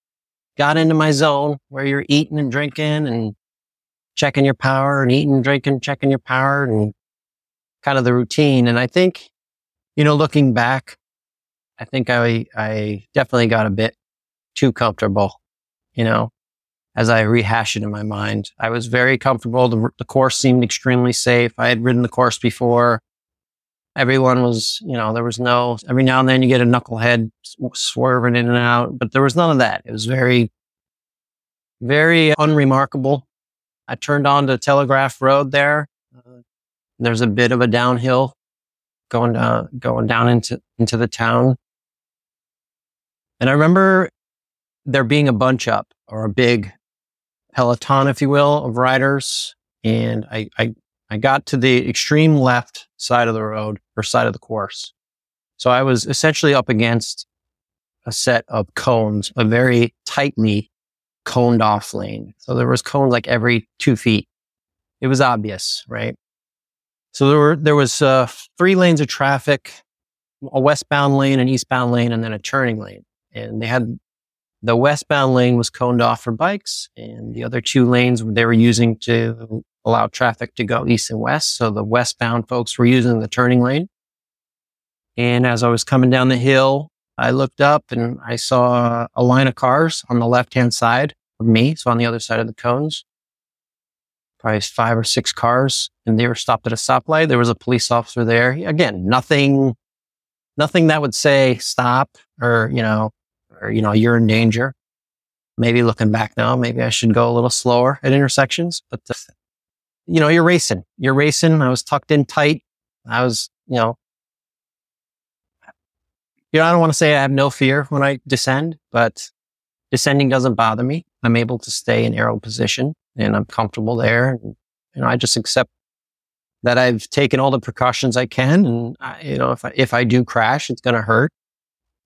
S2: got into my zone where you're eating and drinking and checking your power and eating, drinking, checking your power and kind of the routine. And I think, you know, looking back, I think I, I definitely got a bit too comfortable, you know, as I rehash it in my mind. I was very comfortable. The, the course seemed extremely safe. I had ridden the course before. Everyone was, you know, there was no, every now and then you get a knucklehead swerving in and out, but there was none of that. It was very, very unremarkable. I turned on to Telegraph Road there. Uh, there's a bit of a downhill going down, going down into, into the town. And I remember there being a bunch up or a big peloton, if you will, of riders. And I, I, I got to the extreme left side of the road or side of the course. So I was essentially up against a set of cones, a very tightly coned off lane. So there was cones like every two feet. It was obvious, right? So there were, there was, uh, three lanes of traffic, a westbound lane, an eastbound lane, and then a turning lane. And they had the westbound lane was coned off for bikes and the other two lanes they were using to allow traffic to go east and west. So the westbound folks were using the turning lane. And as I was coming down the hill, I looked up and I saw a line of cars on the left hand side of me. So on the other side of the cones, probably five or six cars and they were stopped at a stoplight. There was a police officer there. Again, nothing, nothing that would say stop or, you know, or, you know, you're in danger. Maybe looking back now, maybe I should go a little slower at intersections, but the, you know, you're racing, you're racing. I was tucked in tight. I was, you know, you know, I don't want to say I have no fear when I descend, but descending doesn't bother me. I'm able to stay in aero position and I'm comfortable there. And, you know, I just accept that I've taken all the precautions I can. And I, you know, if I, if I do crash, it's going to hurt.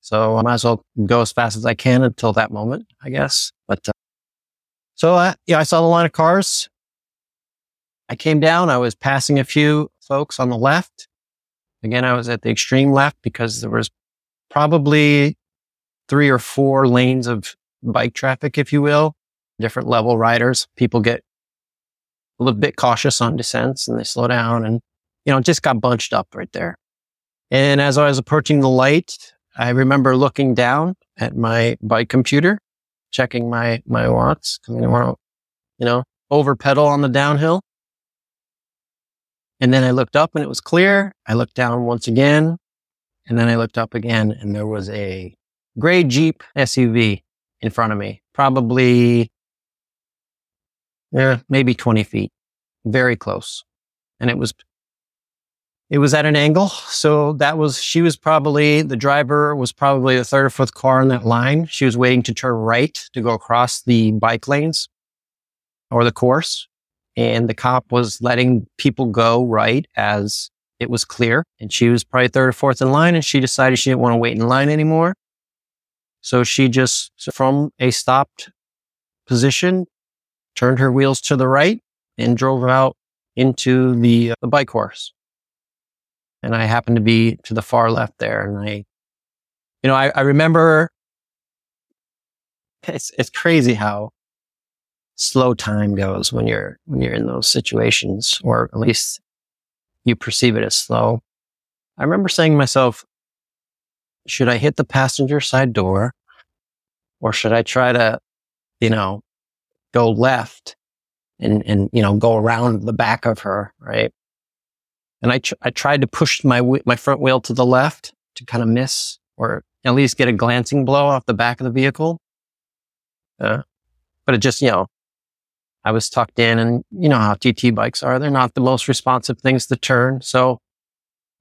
S2: So I might as well go as fast as I can until that moment, I guess. But, uh, so yeah, I saw the line of cars. I came down. I was passing a few folks on the left. Again, I was at the extreme left because there was probably three or four lanes of bike traffic, if you will, different level riders. People get a little bit cautious on descents and they slow down and, you know, just got bunched up right there. And as I was approaching the light, I remember looking down at my bike computer, checking my, my watts, because I want to, you know, over pedal on the downhill. And then I looked up and it was clear. I looked down once again and then I looked up again and there was a gray Jeep SUV in front of me, probably, yeah, maybe 20 feet, very close. And it was it was at an angle. So that was, she was probably, the driver was probably the third or fourth car in that line. She was waiting to turn right to go across the bike lanes or the course. And the cop was letting people go right as it was clear. And she was probably third or fourth in line and she decided she didn't want to wait in line anymore. So she just, from a stopped position, turned her wheels to the right and drove out into the, uh, the bike course. and I happened to be to the far left there. And I, you know, I, I remember it's, it's crazy how slow time goes when you're, when you're in those situations, or at least you perceive it as slow. I remember saying to myself, should I hit the passenger side door or should I try to, you know, go left and, and, you know, go around the back of her, right? And I, tr- I tried to push my, w- my front wheel to the left to kind of miss or at least get a glancing blow off the back of the vehicle. Uh, but it just, you know, I was tucked in and you know how TT bikes are. They're not the most responsive things to turn. So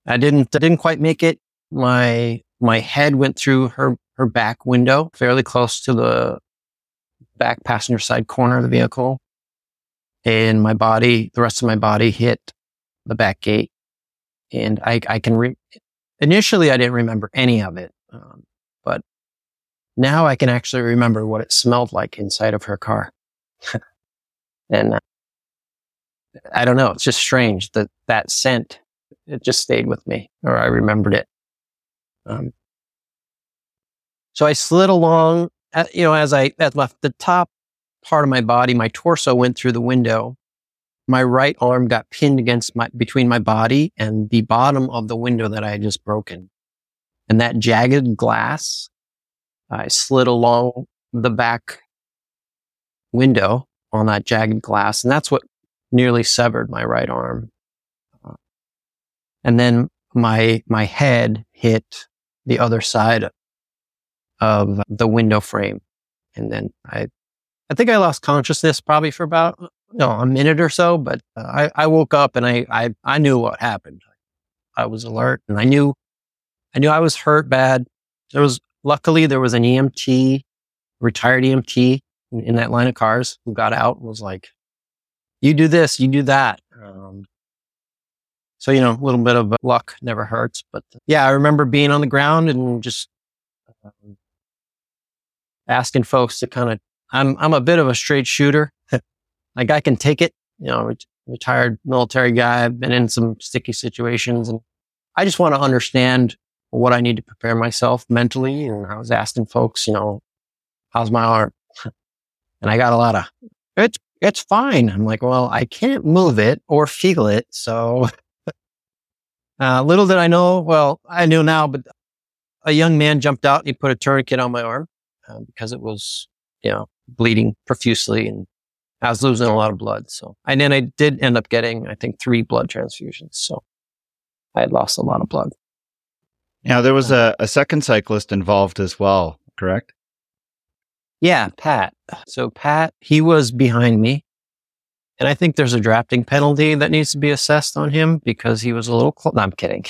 S2: I didn't, I didn't quite make it. My, my head went through her, her back window fairly close to the back passenger side corner of the vehicle. And my body, the rest of my body hit the back gate and I, I can re- initially I didn't remember any of it, um, but now I can actually remember what it smelled like inside of her car. and uh, I don't know, it's just strange that that scent it just stayed with me, or I remembered it. Um, so I slid along, you know, as I as left the top part of my body, my torso went through the window, my right arm got pinned against my, between my body and the bottom of the window that I had just broken. And that jagged glass, I slid along the back window on that jagged glass. And that's what nearly severed my right arm. And then my, my head hit the other side of the window frame. And then I, I think I lost consciousness probably for about know, a minute or so, but uh, I, I woke up and I, I, I knew what happened. I was alert and I knew, I knew I was hurt bad. There was, luckily there was an EMT, retired EMT in, in that line of cars who got out and was like, you do this, you do that. Um, so, you know, a little bit of luck never hurts, but yeah, I remember being on the ground and just um, asking folks to kind of, I'm, I'm a bit of a straight shooter. Like I can take it, you know, retired military guy. I've been in some sticky situations and I just want to understand what I need to prepare myself mentally. And I was asking folks, you know, how's my arm? And I got a lot of, it's, it's fine. I'm like, well, I can't move it or feel it. So uh, little did I know, well, I knew now, but a young man jumped out and he put a tourniquet on my arm uh, because it was, you know, bleeding profusely and I was losing a lot of blood. So, and then I did end up getting, I think, three blood transfusions. So I had lost a lot of blood.
S1: Now, there was a, a second cyclist involved as well, correct?
S2: Yeah, Pat. So Pat, he was behind me. And I think there's a drafting penalty that needs to be assessed on him because he was a little. No, I'm kidding.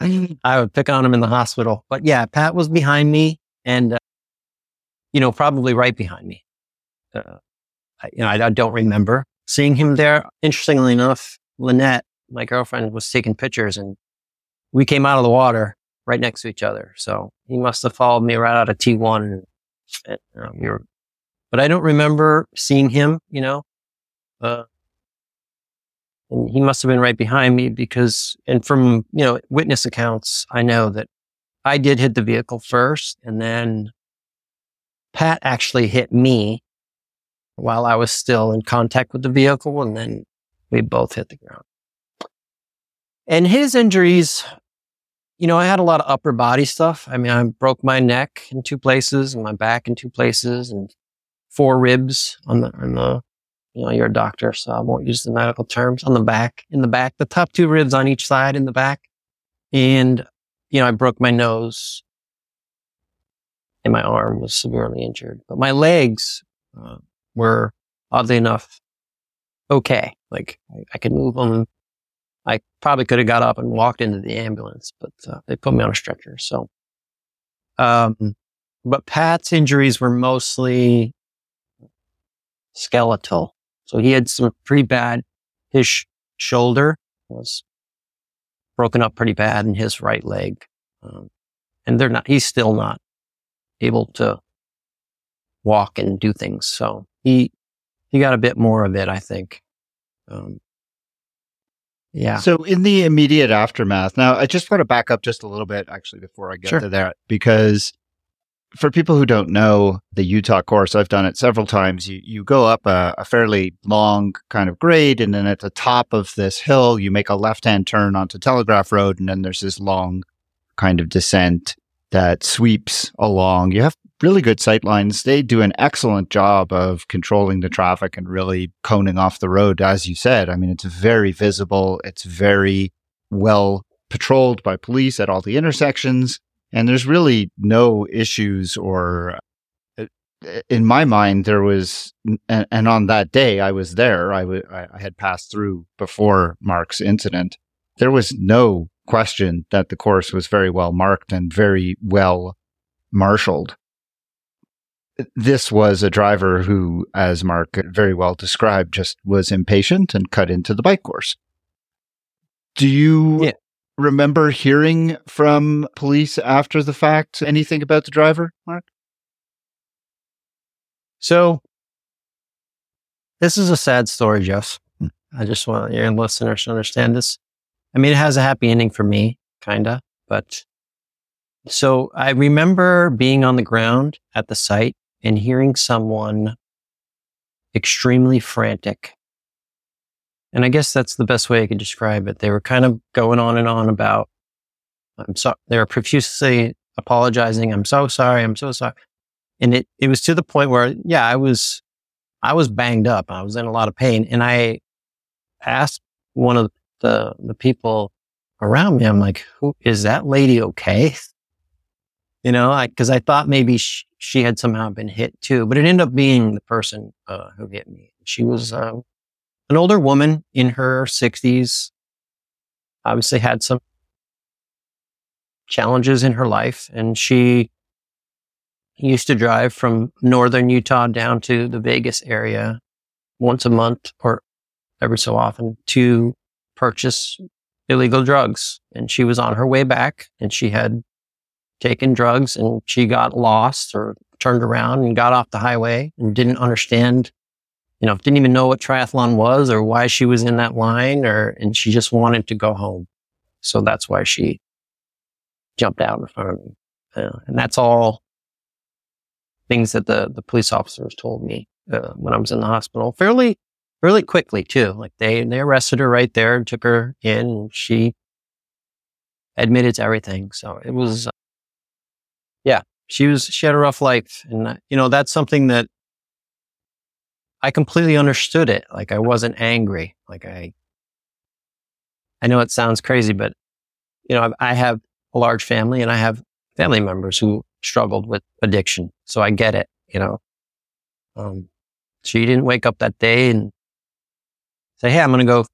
S2: I would pick on him in the hospital. But yeah, Pat was behind me and, uh, you know, probably right behind me. Uh, I, you know, I, I don't remember seeing him there. Interestingly enough, Lynette, my girlfriend, was taking pictures and we came out of the water right next to each other. So he must have followed me right out of T1. And, and we were, but I don't remember seeing him, you know. Uh, and he must have been right behind me because, and from, you know, witness accounts, I know that I did hit the vehicle first and then Pat actually hit me while I was still in contact with the vehicle. And then we both hit the ground. And his injuries, you know, I had a lot of upper body stuff. I mean, I broke my neck in two places and my back in two places and four ribs on the, on the, you know, you're a doctor, so I won't use the medical terms on the back, in the back, the top two ribs on each side in the back. And, you know, I broke my nose and my arm was severely injured, but my legs, uh, were oddly enough okay. Like I, I could move them. I probably could have got up and walked into the ambulance, but uh, they put me on a stretcher. So, um, but Pat's injuries were mostly skeletal. So he had some pretty bad. His sh- shoulder was broken up pretty bad in his right leg. Um, and they're not, he's still not able to walk and do things. So he he got a bit more of it, I think. Um, Yeah.
S1: So in the immediate aftermath, now I just want to back up just a little bit actually before I get
S2: Sure.
S1: to that because for people who don't know the Utah course, I've done it several times. You you go up a, a fairly long kind of grade, and then at the top of this hill, you make a left hand turn onto Telegraph Road, and then there's this long kind of descent that sweeps along. You have really good sight lines. They do an excellent job of controlling the traffic and really coning off the road, as you said. I mean, it's very visible. It's very well patrolled by police at all the intersections. And there's really no issues or uh, in my mind, there was, and, and on that day I was there, I I- I had passed through before Mark's incident. There was no question that the course was very well marked and very well marshaled. This was a driver who, as Mark very well described, just was impatient and cut into the bike course. Do you
S2: Yeah.
S1: Remember hearing from police after the fact anything about the driver, Mark?
S2: So this is a sad story, Jeff. Hmm. I just want your listeners to understand this. I mean, it has a happy ending for me, kinda, but so I remember being on the ground at the site and hearing someone extremely frantic. And I guess that's the best way I could describe it. They were kind of going on and on about, I'm sorry. They were profusely apologizing. I'm so sorry. I'm so sorry. And it, it was to the point where, yeah, I was, I was banged up. I was in a lot of pain. And I asked one of the, the people around me, I'm like, who is that lady okay? You know, I, cause I thought maybe sh- she had somehow been hit too, but it ended up being the person, uh, who hit me. She was, um, an older woman in her sixties, obviously had some challenges in her life and she used to drive from northern Utah down to the Vegas area once a month or every so often to purchase illegal drugs. And she was on her way back and she had taken drugs and she got lost or turned around and got off the highway and didn't understand, you know, didn't even know what triathlon was or why she was in that line or, and she just wanted to go home. So that's why she jumped out in front of me. Uh, and that's all things that the, the police officers told me uh, when I was in the hospital fairly, fairly quickly too. Like they, they arrested her right there and took her in and she admitted to everything. So it was, uh, yeah, she was, she had a rough life. And, uh, you know, that's something that I completely understood it. Like I wasn't angry. Like I, I know it sounds crazy, but you know, I, I have a large family and I have family members who struggled with addiction. So I get it, you know. Um, she didn't wake up that day and say, Hey, I'm going to go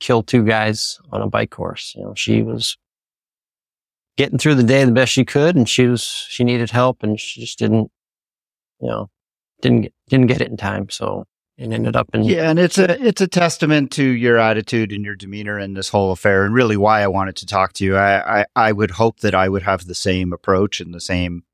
S2: kill two guys on a bike course. You know, she was getting through the day the best she could and she was, she needed help and she just didn't, you know, didn't didn't get it in time. So it ended up in,
S1: Yeah, and it's a it's a testament to your attitude and your demeanor in this whole affair, and really why I wanted to talk to you. I I, I would hope that I would have the same approach and the same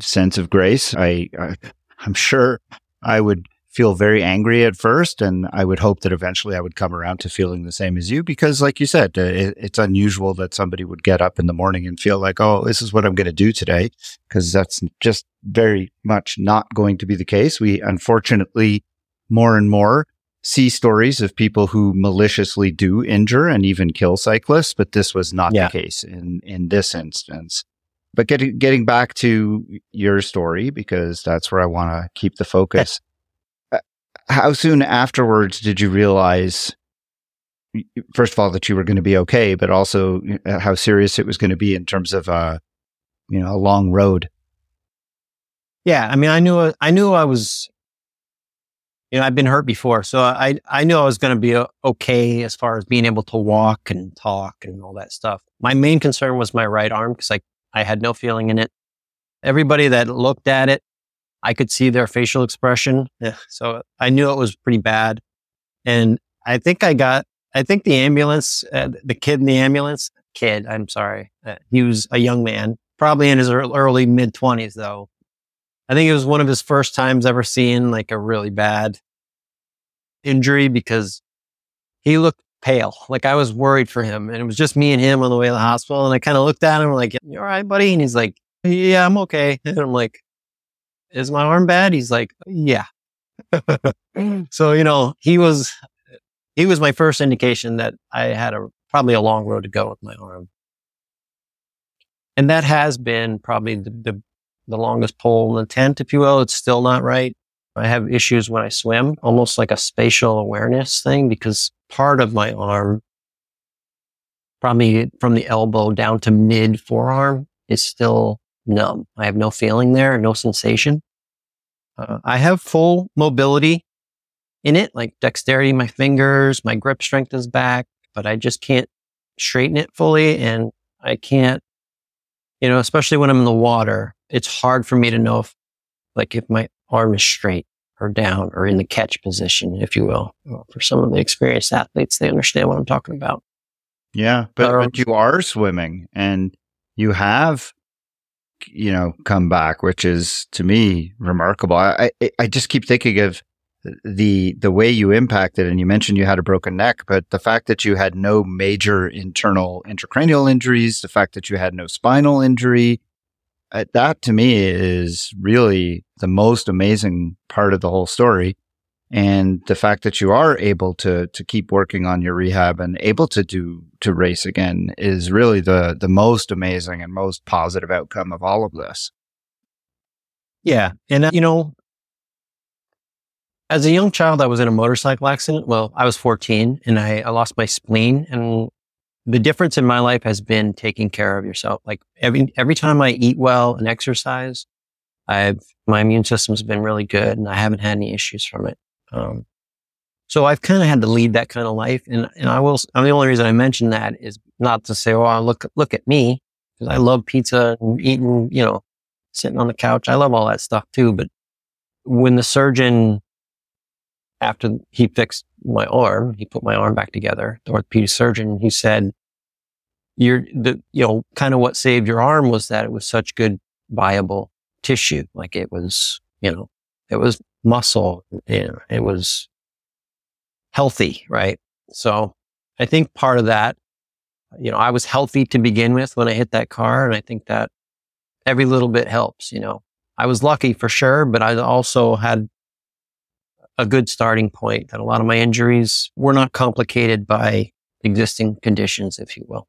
S1: sense of grace. I, I I'm sure I would feel very angry at first, and I would hope that eventually I would come around to feeling the same as you, because, like you said, uh, it, it's unusual that somebody would get up in the morning and feel like, oh, this is what I'm going to do today, because that's just very much not going to be the case. We unfortunately more and more see stories of people who maliciously do injure and even kill cyclists, but this was not
S2: Yeah.
S1: the case in, in this instance. But getting getting back to your story, because that's where I want to keep the focus. Uh, How soon afterwards did you realize, first of all, that you were going to be okay, but also uh, how serious it was going to be in terms of, uh, you know, a long road?
S2: Yeah, I mean, I knew I knew I was, you know, I've been hurt before, so I I knew I was going to be uh, okay as far as being able to walk and talk and all that stuff. My main concern was my right arm because I I had no feeling in it. Everybody that looked at it, I could see their facial expression, yeah, so I knew it was pretty bad. And I think I got, I think the ambulance, uh, the kid in the ambulance, kid, I'm sorry, uh, he was a young man, probably in his early mid twenties though. I think it was one of his first times ever seeing like a really bad injury because he looked pale. Like I was worried for him. And it was just me and him on the way to the hospital. And I kind of looked at him like, You all right, buddy? And he's like, Yeah, I'm okay. And I'm like, Is my arm bad? He's like, Yeah. Mm. so, you know, he was he was my first indication that I had a probably a long road to go with my arm. And that has been probably the, the, the longest pole in the tent, if you will. It's still not right. I have issues when I swim, almost like a spatial awareness thing, because part of my arm, probably from the elbow down to mid forearm, is still numb. I have no feeling there, no sensation. Uh, I have full mobility in it, like dexterity, my fingers, my grip strength is back, but I just can't straighten it fully. And I can't, you know, especially when I'm in the water, it's hard for me to know if, like, if my arm is straight or down or in the catch position, if you will. For some of the experienced athletes, they understand what I'm talking about.
S1: Yeah, but, um, but you are swimming and you have, you know, come back, which is to me remarkable. I, I, just keep thinking of the the way you impacted and you mentioned you had a broken neck but the fact that you had no major internal intracranial injuries the fact that you had no spinal injury uh, that to me is really the most amazing part of the whole story and the fact that you are able to to keep working on your rehab and able to do to race again is really the the most amazing and most positive outcome of all of this
S2: yeah and uh, you know as a young child i was in a motorcycle accident well i was 14 and i, I lost my spleen and the difference in my life has been taking care of yourself. Like every, every time I eat well and exercise, I've, my immune system's been really good and I haven't had any issues from it. Um, so I've kind of had to lead that kind of life. And, and I will, and the only reason I mention that is not to say, oh, look, look at me. Cause I love pizza and eating, you know, sitting on the couch. I love all that stuff too. But when the surgeon, after he fixed my arm, he put my arm back together, the orthopedic surgeon, he said, you're the, you know, kind of what saved your arm was that it was such good viable tissue. Like it was, you know, it was muscle, it was healthy, right? So I think part of that, you know, I was healthy to begin with when I hit that car. And I think that every little bit helps, you know, I was lucky for sure, but I also had a good starting point that a lot of my injuries were not complicated by existing conditions, if you will.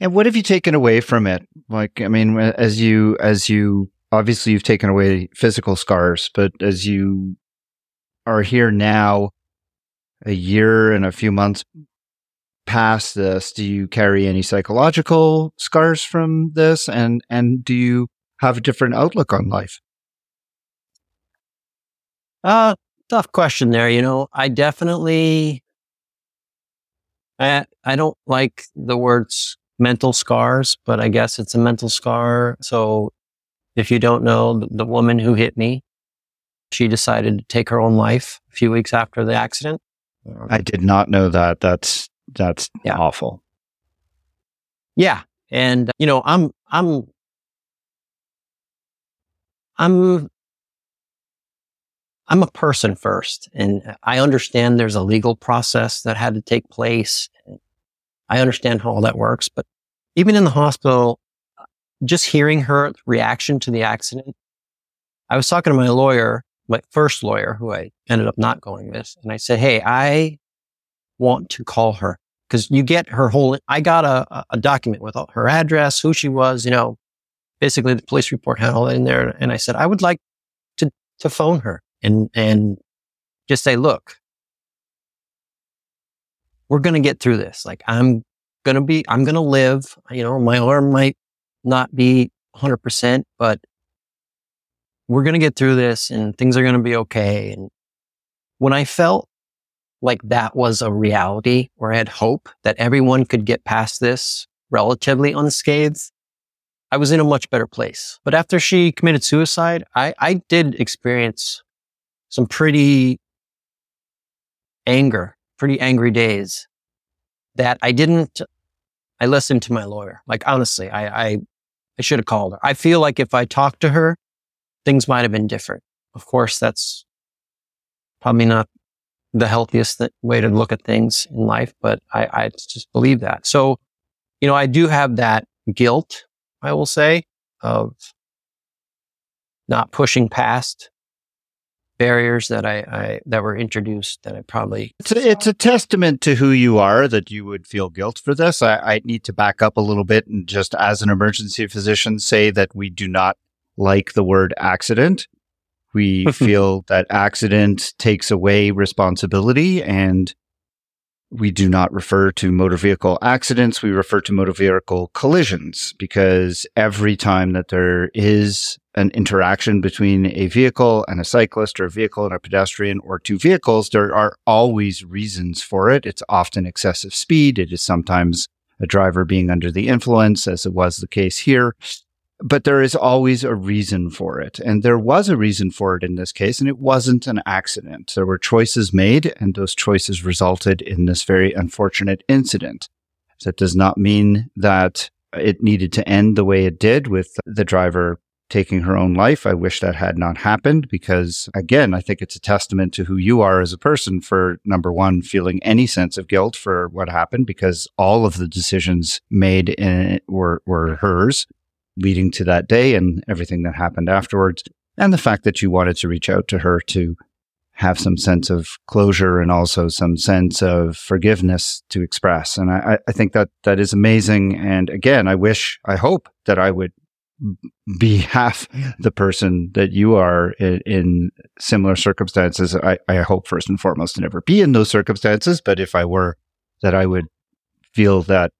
S1: And what have you taken away from it? Like, I mean, as you, as you, obviously you've taken away physical scars, but as you are here now, a year and a few months past this, do you carry any psychological scars from this? And, and do you have a different outlook on life?
S2: Uh, tough question there. You know, I definitely, I, I don't like the words mental scars, but I guess it's a mental scar. So if you don't know, the, the woman who hit me, she decided to take her own life a few weeks after the accident.
S1: I did not know that. That's that's yeah. awful.
S2: Yeah, and you know, I'm I'm I'm I'm a person first, and I understand there's a legal process that had to take place. I understand how all that works, but even in the hospital, just hearing her reaction to the accident, I was talking to my lawyer, my first lawyer, who I ended up not going with, and I said, "Hey, I want to call her because you get her whole. I got a, a document with all her address, who she was, you know, basically the police report had all that in there, and I said I would like to to phone her and and just say, look, we're going to get through this. Like I'm going to be, I'm going to live, you know, my arm might not be 100%, but we're going to get through this and things are going to be okay. And when I felt like that was a reality where I had hope that everyone could get past this relatively unscathed, I was in a much better place. But after she committed suicide, I, I did experience some pretty anger pretty angry days that I didn't, I listened to my lawyer. Like, honestly, I, I, I should have called her. I feel like if I talked to her, things might have been different. Of course, that's probably not the healthiest th- way to look at things in life, but I, I just believe that. So, you know, I do have that guilt, I will say, of not pushing past barriers that I, I, that were introduced that I probably
S1: it's a, it's a testament to who you are that you would feel guilt for this. I, I need to back up a little bit and just as an emergency physician say that we do not like the word accident. We feel that accident takes away responsibility and we do not refer to motor vehicle accidents. We refer to motor vehicle collisions because every time that there is an interaction between a vehicle and a cyclist or a vehicle and a pedestrian or two vehicles, there are always reasons for it. It's often excessive speed. It is sometimes a driver being under the influence, as it was the case here but there is always a reason for it. And there was a reason for it in this case, and it wasn't an accident. There were choices made, and those choices resulted in this very unfortunate incident. That does not mean that it needed to end the way it did with the driver taking her own life. I wish that had not happened because, again, I think it's a testament to who you are as a person for number one, feeling any sense of guilt for what happened because all of the decisions made in were, were hers leading to that day and everything that happened afterwards. And the fact that you wanted to reach out to her to have some sense of closure and also some sense of forgiveness to express. And I, I think that that is amazing. And again, I wish, I hope that I would be half the person that you are in, in similar circumstances. I, I hope first and foremost to never be in those circumstances. But if I were, that I would feel that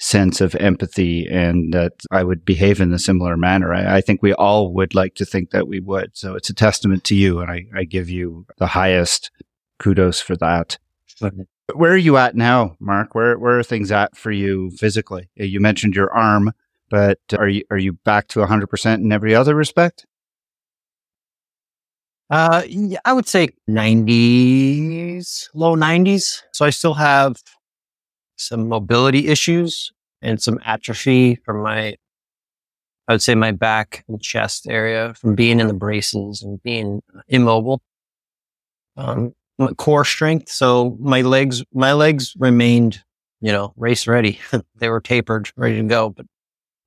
S1: sense of empathy and that I would behave in a similar manner. I, I, think we all would like to think that we would. So it's a testament to you. And I, I give you the highest kudos for that. Where are you at now, Mark? Where, where are things at for you physically? You mentioned your arm, but are you, are you back to 100% in every other respect?
S2: Uh, I would say 90s, low 90s. So I still have some mobility issues and some atrophy from my, I would say my back and chest area from being in the braces and being immobile. Um, core strength. So my legs, my legs remained, you know, race ready. they were tapered, ready to go, but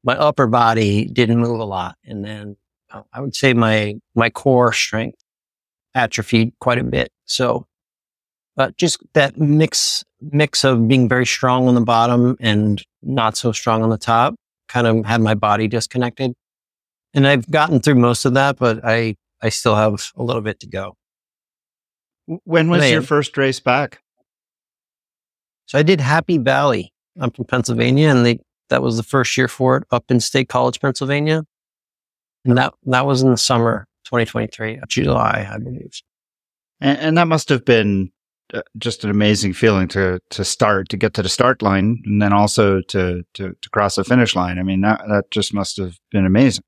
S2: my upper body didn't move a lot. And then uh, I would say my, my core strength atrophied quite a bit. So but just that mix mix of being very strong on the bottom and not so strong on the top kind of had my body disconnected. And I've gotten through most of that, but I I still have a little bit to go.
S1: When was your first race back?
S2: So I did Happy Valley. I'm from Pennsylvania, and they that was the first year for it up in State College, Pennsylvania. And that that was in the summer 2023, July, I believe.
S1: And, and that must have been just an amazing feeling to to start to get to the start line and then also to to, to cross the finish line. I mean that that just must have been amazing.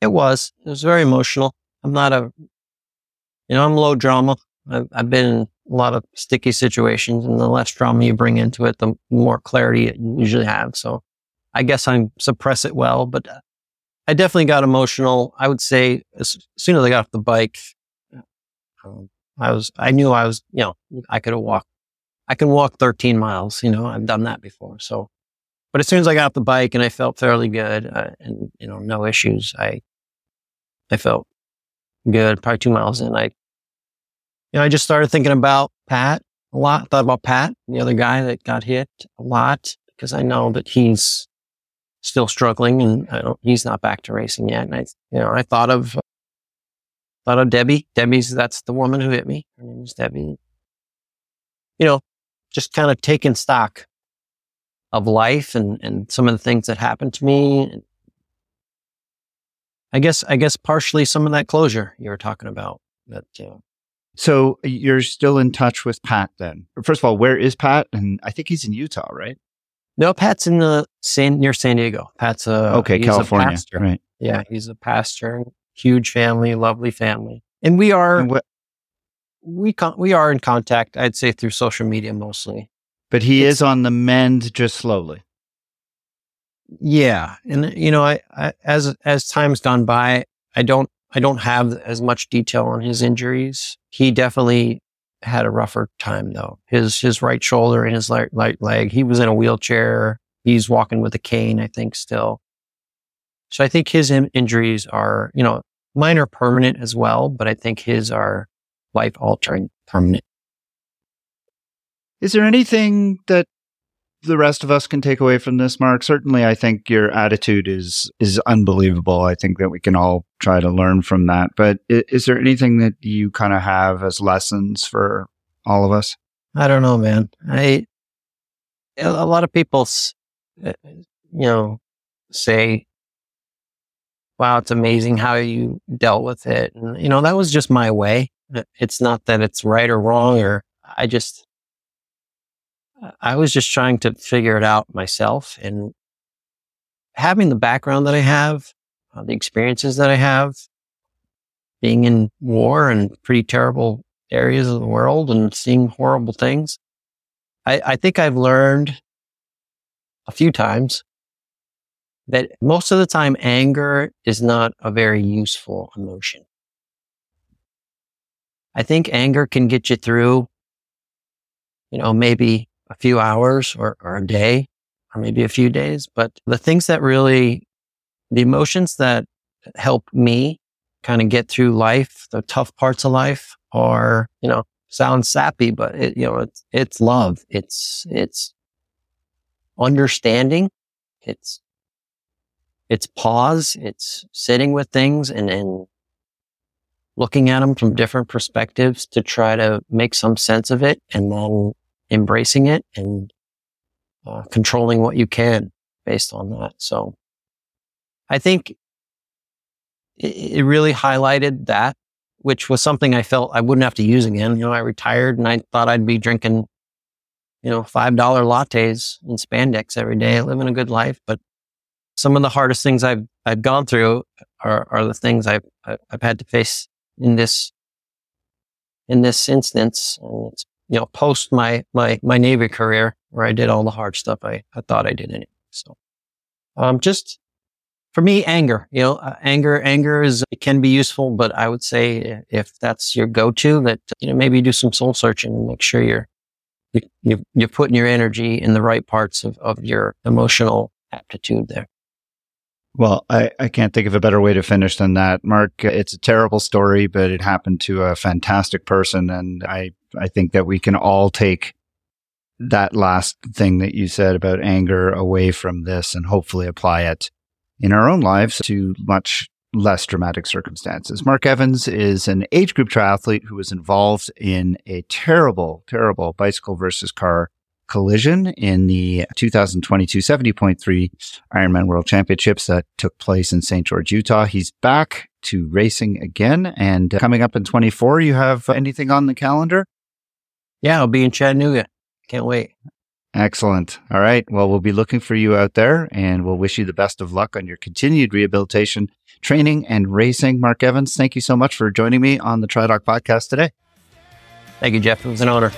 S2: It was. It was very emotional. I'm not a, you know, I'm low drama. I've, I've been in a lot of sticky situations, and the less drama you bring into it, the more clarity it usually have. So, I guess I suppress it well, but uh, I definitely got emotional. I would say as soon as I got off the bike, um, I was, I knew I was, you know, I could have walked, I can walk 13 miles, you know, I've done that before. So, but as soon as I got off the bike and I felt fairly good uh, and, you know, no issues, I, I felt good. Probably two miles in, I, you know, I just started thinking about Pat a lot, thought about Pat, the other guy that got hit a lot because I know that he's still struggling and I don't, he's not back to racing yet. And I, you know, I thought of thought of Debbie. Debbie's, that's the woman who hit me. Her name is Debbie. You know, just kind of taking stock of life and, and some of the things that happened to me. I guess, I guess partially some of that closure you were talking about that, you know,
S1: so you're still in touch with Pat then? First of all, where is Pat? And I think he's in Utah, right?
S2: No, Pat's in the San near San Diego. Pat's a
S1: okay, California,
S2: a
S1: right?
S2: Yeah, he's a pastor huge family, lovely family. And we are, and we, con- we are in contact, I'd say through social media mostly.
S1: But he it's, is on the mend just slowly.
S2: Yeah. And, you know, I, I, as, as time's gone by, I don't, I don't have as much detail on his injuries. He definitely had a rougher time though. His his right shoulder and his right, right leg. He was in a wheelchair. He's walking with a cane, I think, still. So I think his in- injuries are, you know, mine are permanent as well, but I think his are life altering permanent.
S1: Is there anything that the rest of us can take away from this, Mark? Certainly, I think your attitude is is unbelievable. I think that we can all try to learn from that. But is, is there anything that you kind of have as lessons for all of us?
S2: I don't know, man. I a lot of people, uh, you know, say, "Wow, it's amazing how you dealt with it," and you know that was just my way. It's not that it's right or wrong, or I just I was just trying to figure it out myself and having the background that I have, uh, the experiences that I have, being in war and pretty terrible areas of the world and seeing horrible things. I, I think I've learned a few times that most of the time anger is not a very useful emotion. I think anger can get you through, you know, maybe a few hours or, or a day or maybe a few days. But the things that really, the emotions that help me kind of get through life, the tough parts of life are, you know, sounds sappy, but it, you know, it's, it's love. It's, it's understanding. It's, it's pause. It's sitting with things and, and looking at them from different perspectives to try to make some sense of it and then embracing it and uh, controlling what you can based on that. So I think it, it really highlighted that, which was something I felt I wouldn't have to use again. You know, I retired and I thought I'd be drinking, you know, $5 lattes in spandex every day, living a good life. But some of the hardest things I've, I've gone through are, are the things I've, I've had to face in this, in this instance. And it's you know, post my, my, my Navy career where I did all the hard stuff I, I thought I did anyway. So, um, just for me, anger, you know, uh, anger, anger is, it can be useful, but I would say if that's your go-to that, you know, maybe do some soul searching and make sure you're, you, you're putting your energy in the right parts of, of your emotional aptitude there.
S1: Well, I, I can't think of a better way to finish than that. Mark, it's a terrible story, but it happened to a fantastic person. And I, I think that we can all take that last thing that you said about anger away from this and hopefully apply it in our own lives to much less dramatic circumstances. Mark Evans is an age group triathlete who was involved in a terrible, terrible bicycle versus car collision in the 2022 70.3 Ironman World Championships that took place in St. George, Utah. He's back to racing again. And coming up in 24, you have anything on the calendar?
S2: Yeah, I'll be in Chattanooga. Can't wait.
S1: Excellent. All right. Well, we'll be looking for you out there and we'll wish you the best of luck on your continued rehabilitation, training, and racing. Mark Evans, thank you so much for joining me on the TriDoc podcast today.
S2: Thank you, Jeff. It was an honor.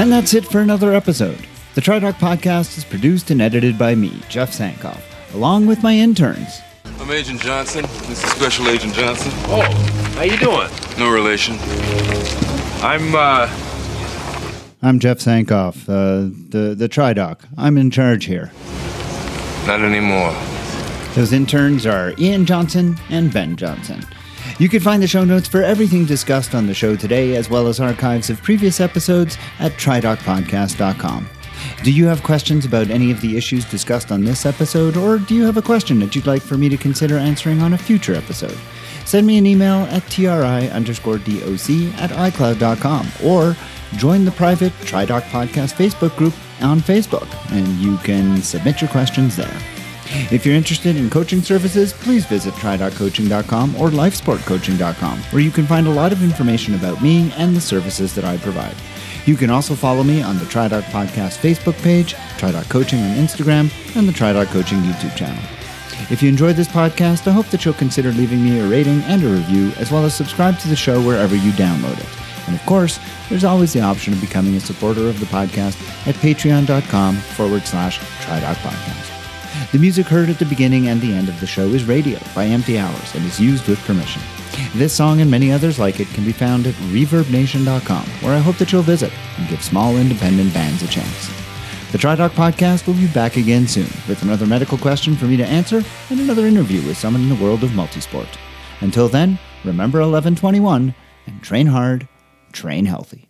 S1: And that's it for another episode. The TriDoc podcast is produced and edited by me, Jeff Sankoff, along with my interns.
S4: I'm Agent Johnson. This is Special Agent Johnson.
S5: Oh, how you doing?
S4: No relation.
S5: I'm, uh...
S1: I'm Jeff Sankoff, uh, the, the TriDoc. I'm in charge here.
S4: Not anymore.
S1: Those interns are Ian Johnson and Ben Johnson. You can find the show notes for everything discussed on the show today, as well as archives of previous episodes at tridocpodcast.com. Do you have questions about any of the issues discussed on this episode, or do you have a question that you'd like for me to consider answering on a future episode? Send me an email at tri underscore doc at icloud.com, or join the private TriDoc Podcast Facebook group on Facebook, and you can submit your questions there. If you're interested in coaching services, please visit tridoccoaching.com or lifesportcoaching.com, where you can find a lot of information about me and the services that I provide. You can also follow me on the TriDoc Podcast Facebook page, TriDoc Coaching on Instagram, and the TriDoc Coaching YouTube channel. If you enjoyed this podcast, I hope that you'll consider leaving me a rating and a review, as well as subscribe to the show wherever you download it. And of course, there's always the option of becoming a supporter of the podcast at patreon.com forward slash TriDoc Podcast. The music heard at the beginning and the end of the show is Radio by Empty Hours and is used with permission. This song and many others like it can be found at ReverbNation.com, where I hope that you'll visit and give small independent bands a chance. The TriDoc podcast will be back again soon with another medical question for me to answer and another interview with someone in the world of multisport. Until then, remember 1121 and train hard, train healthy.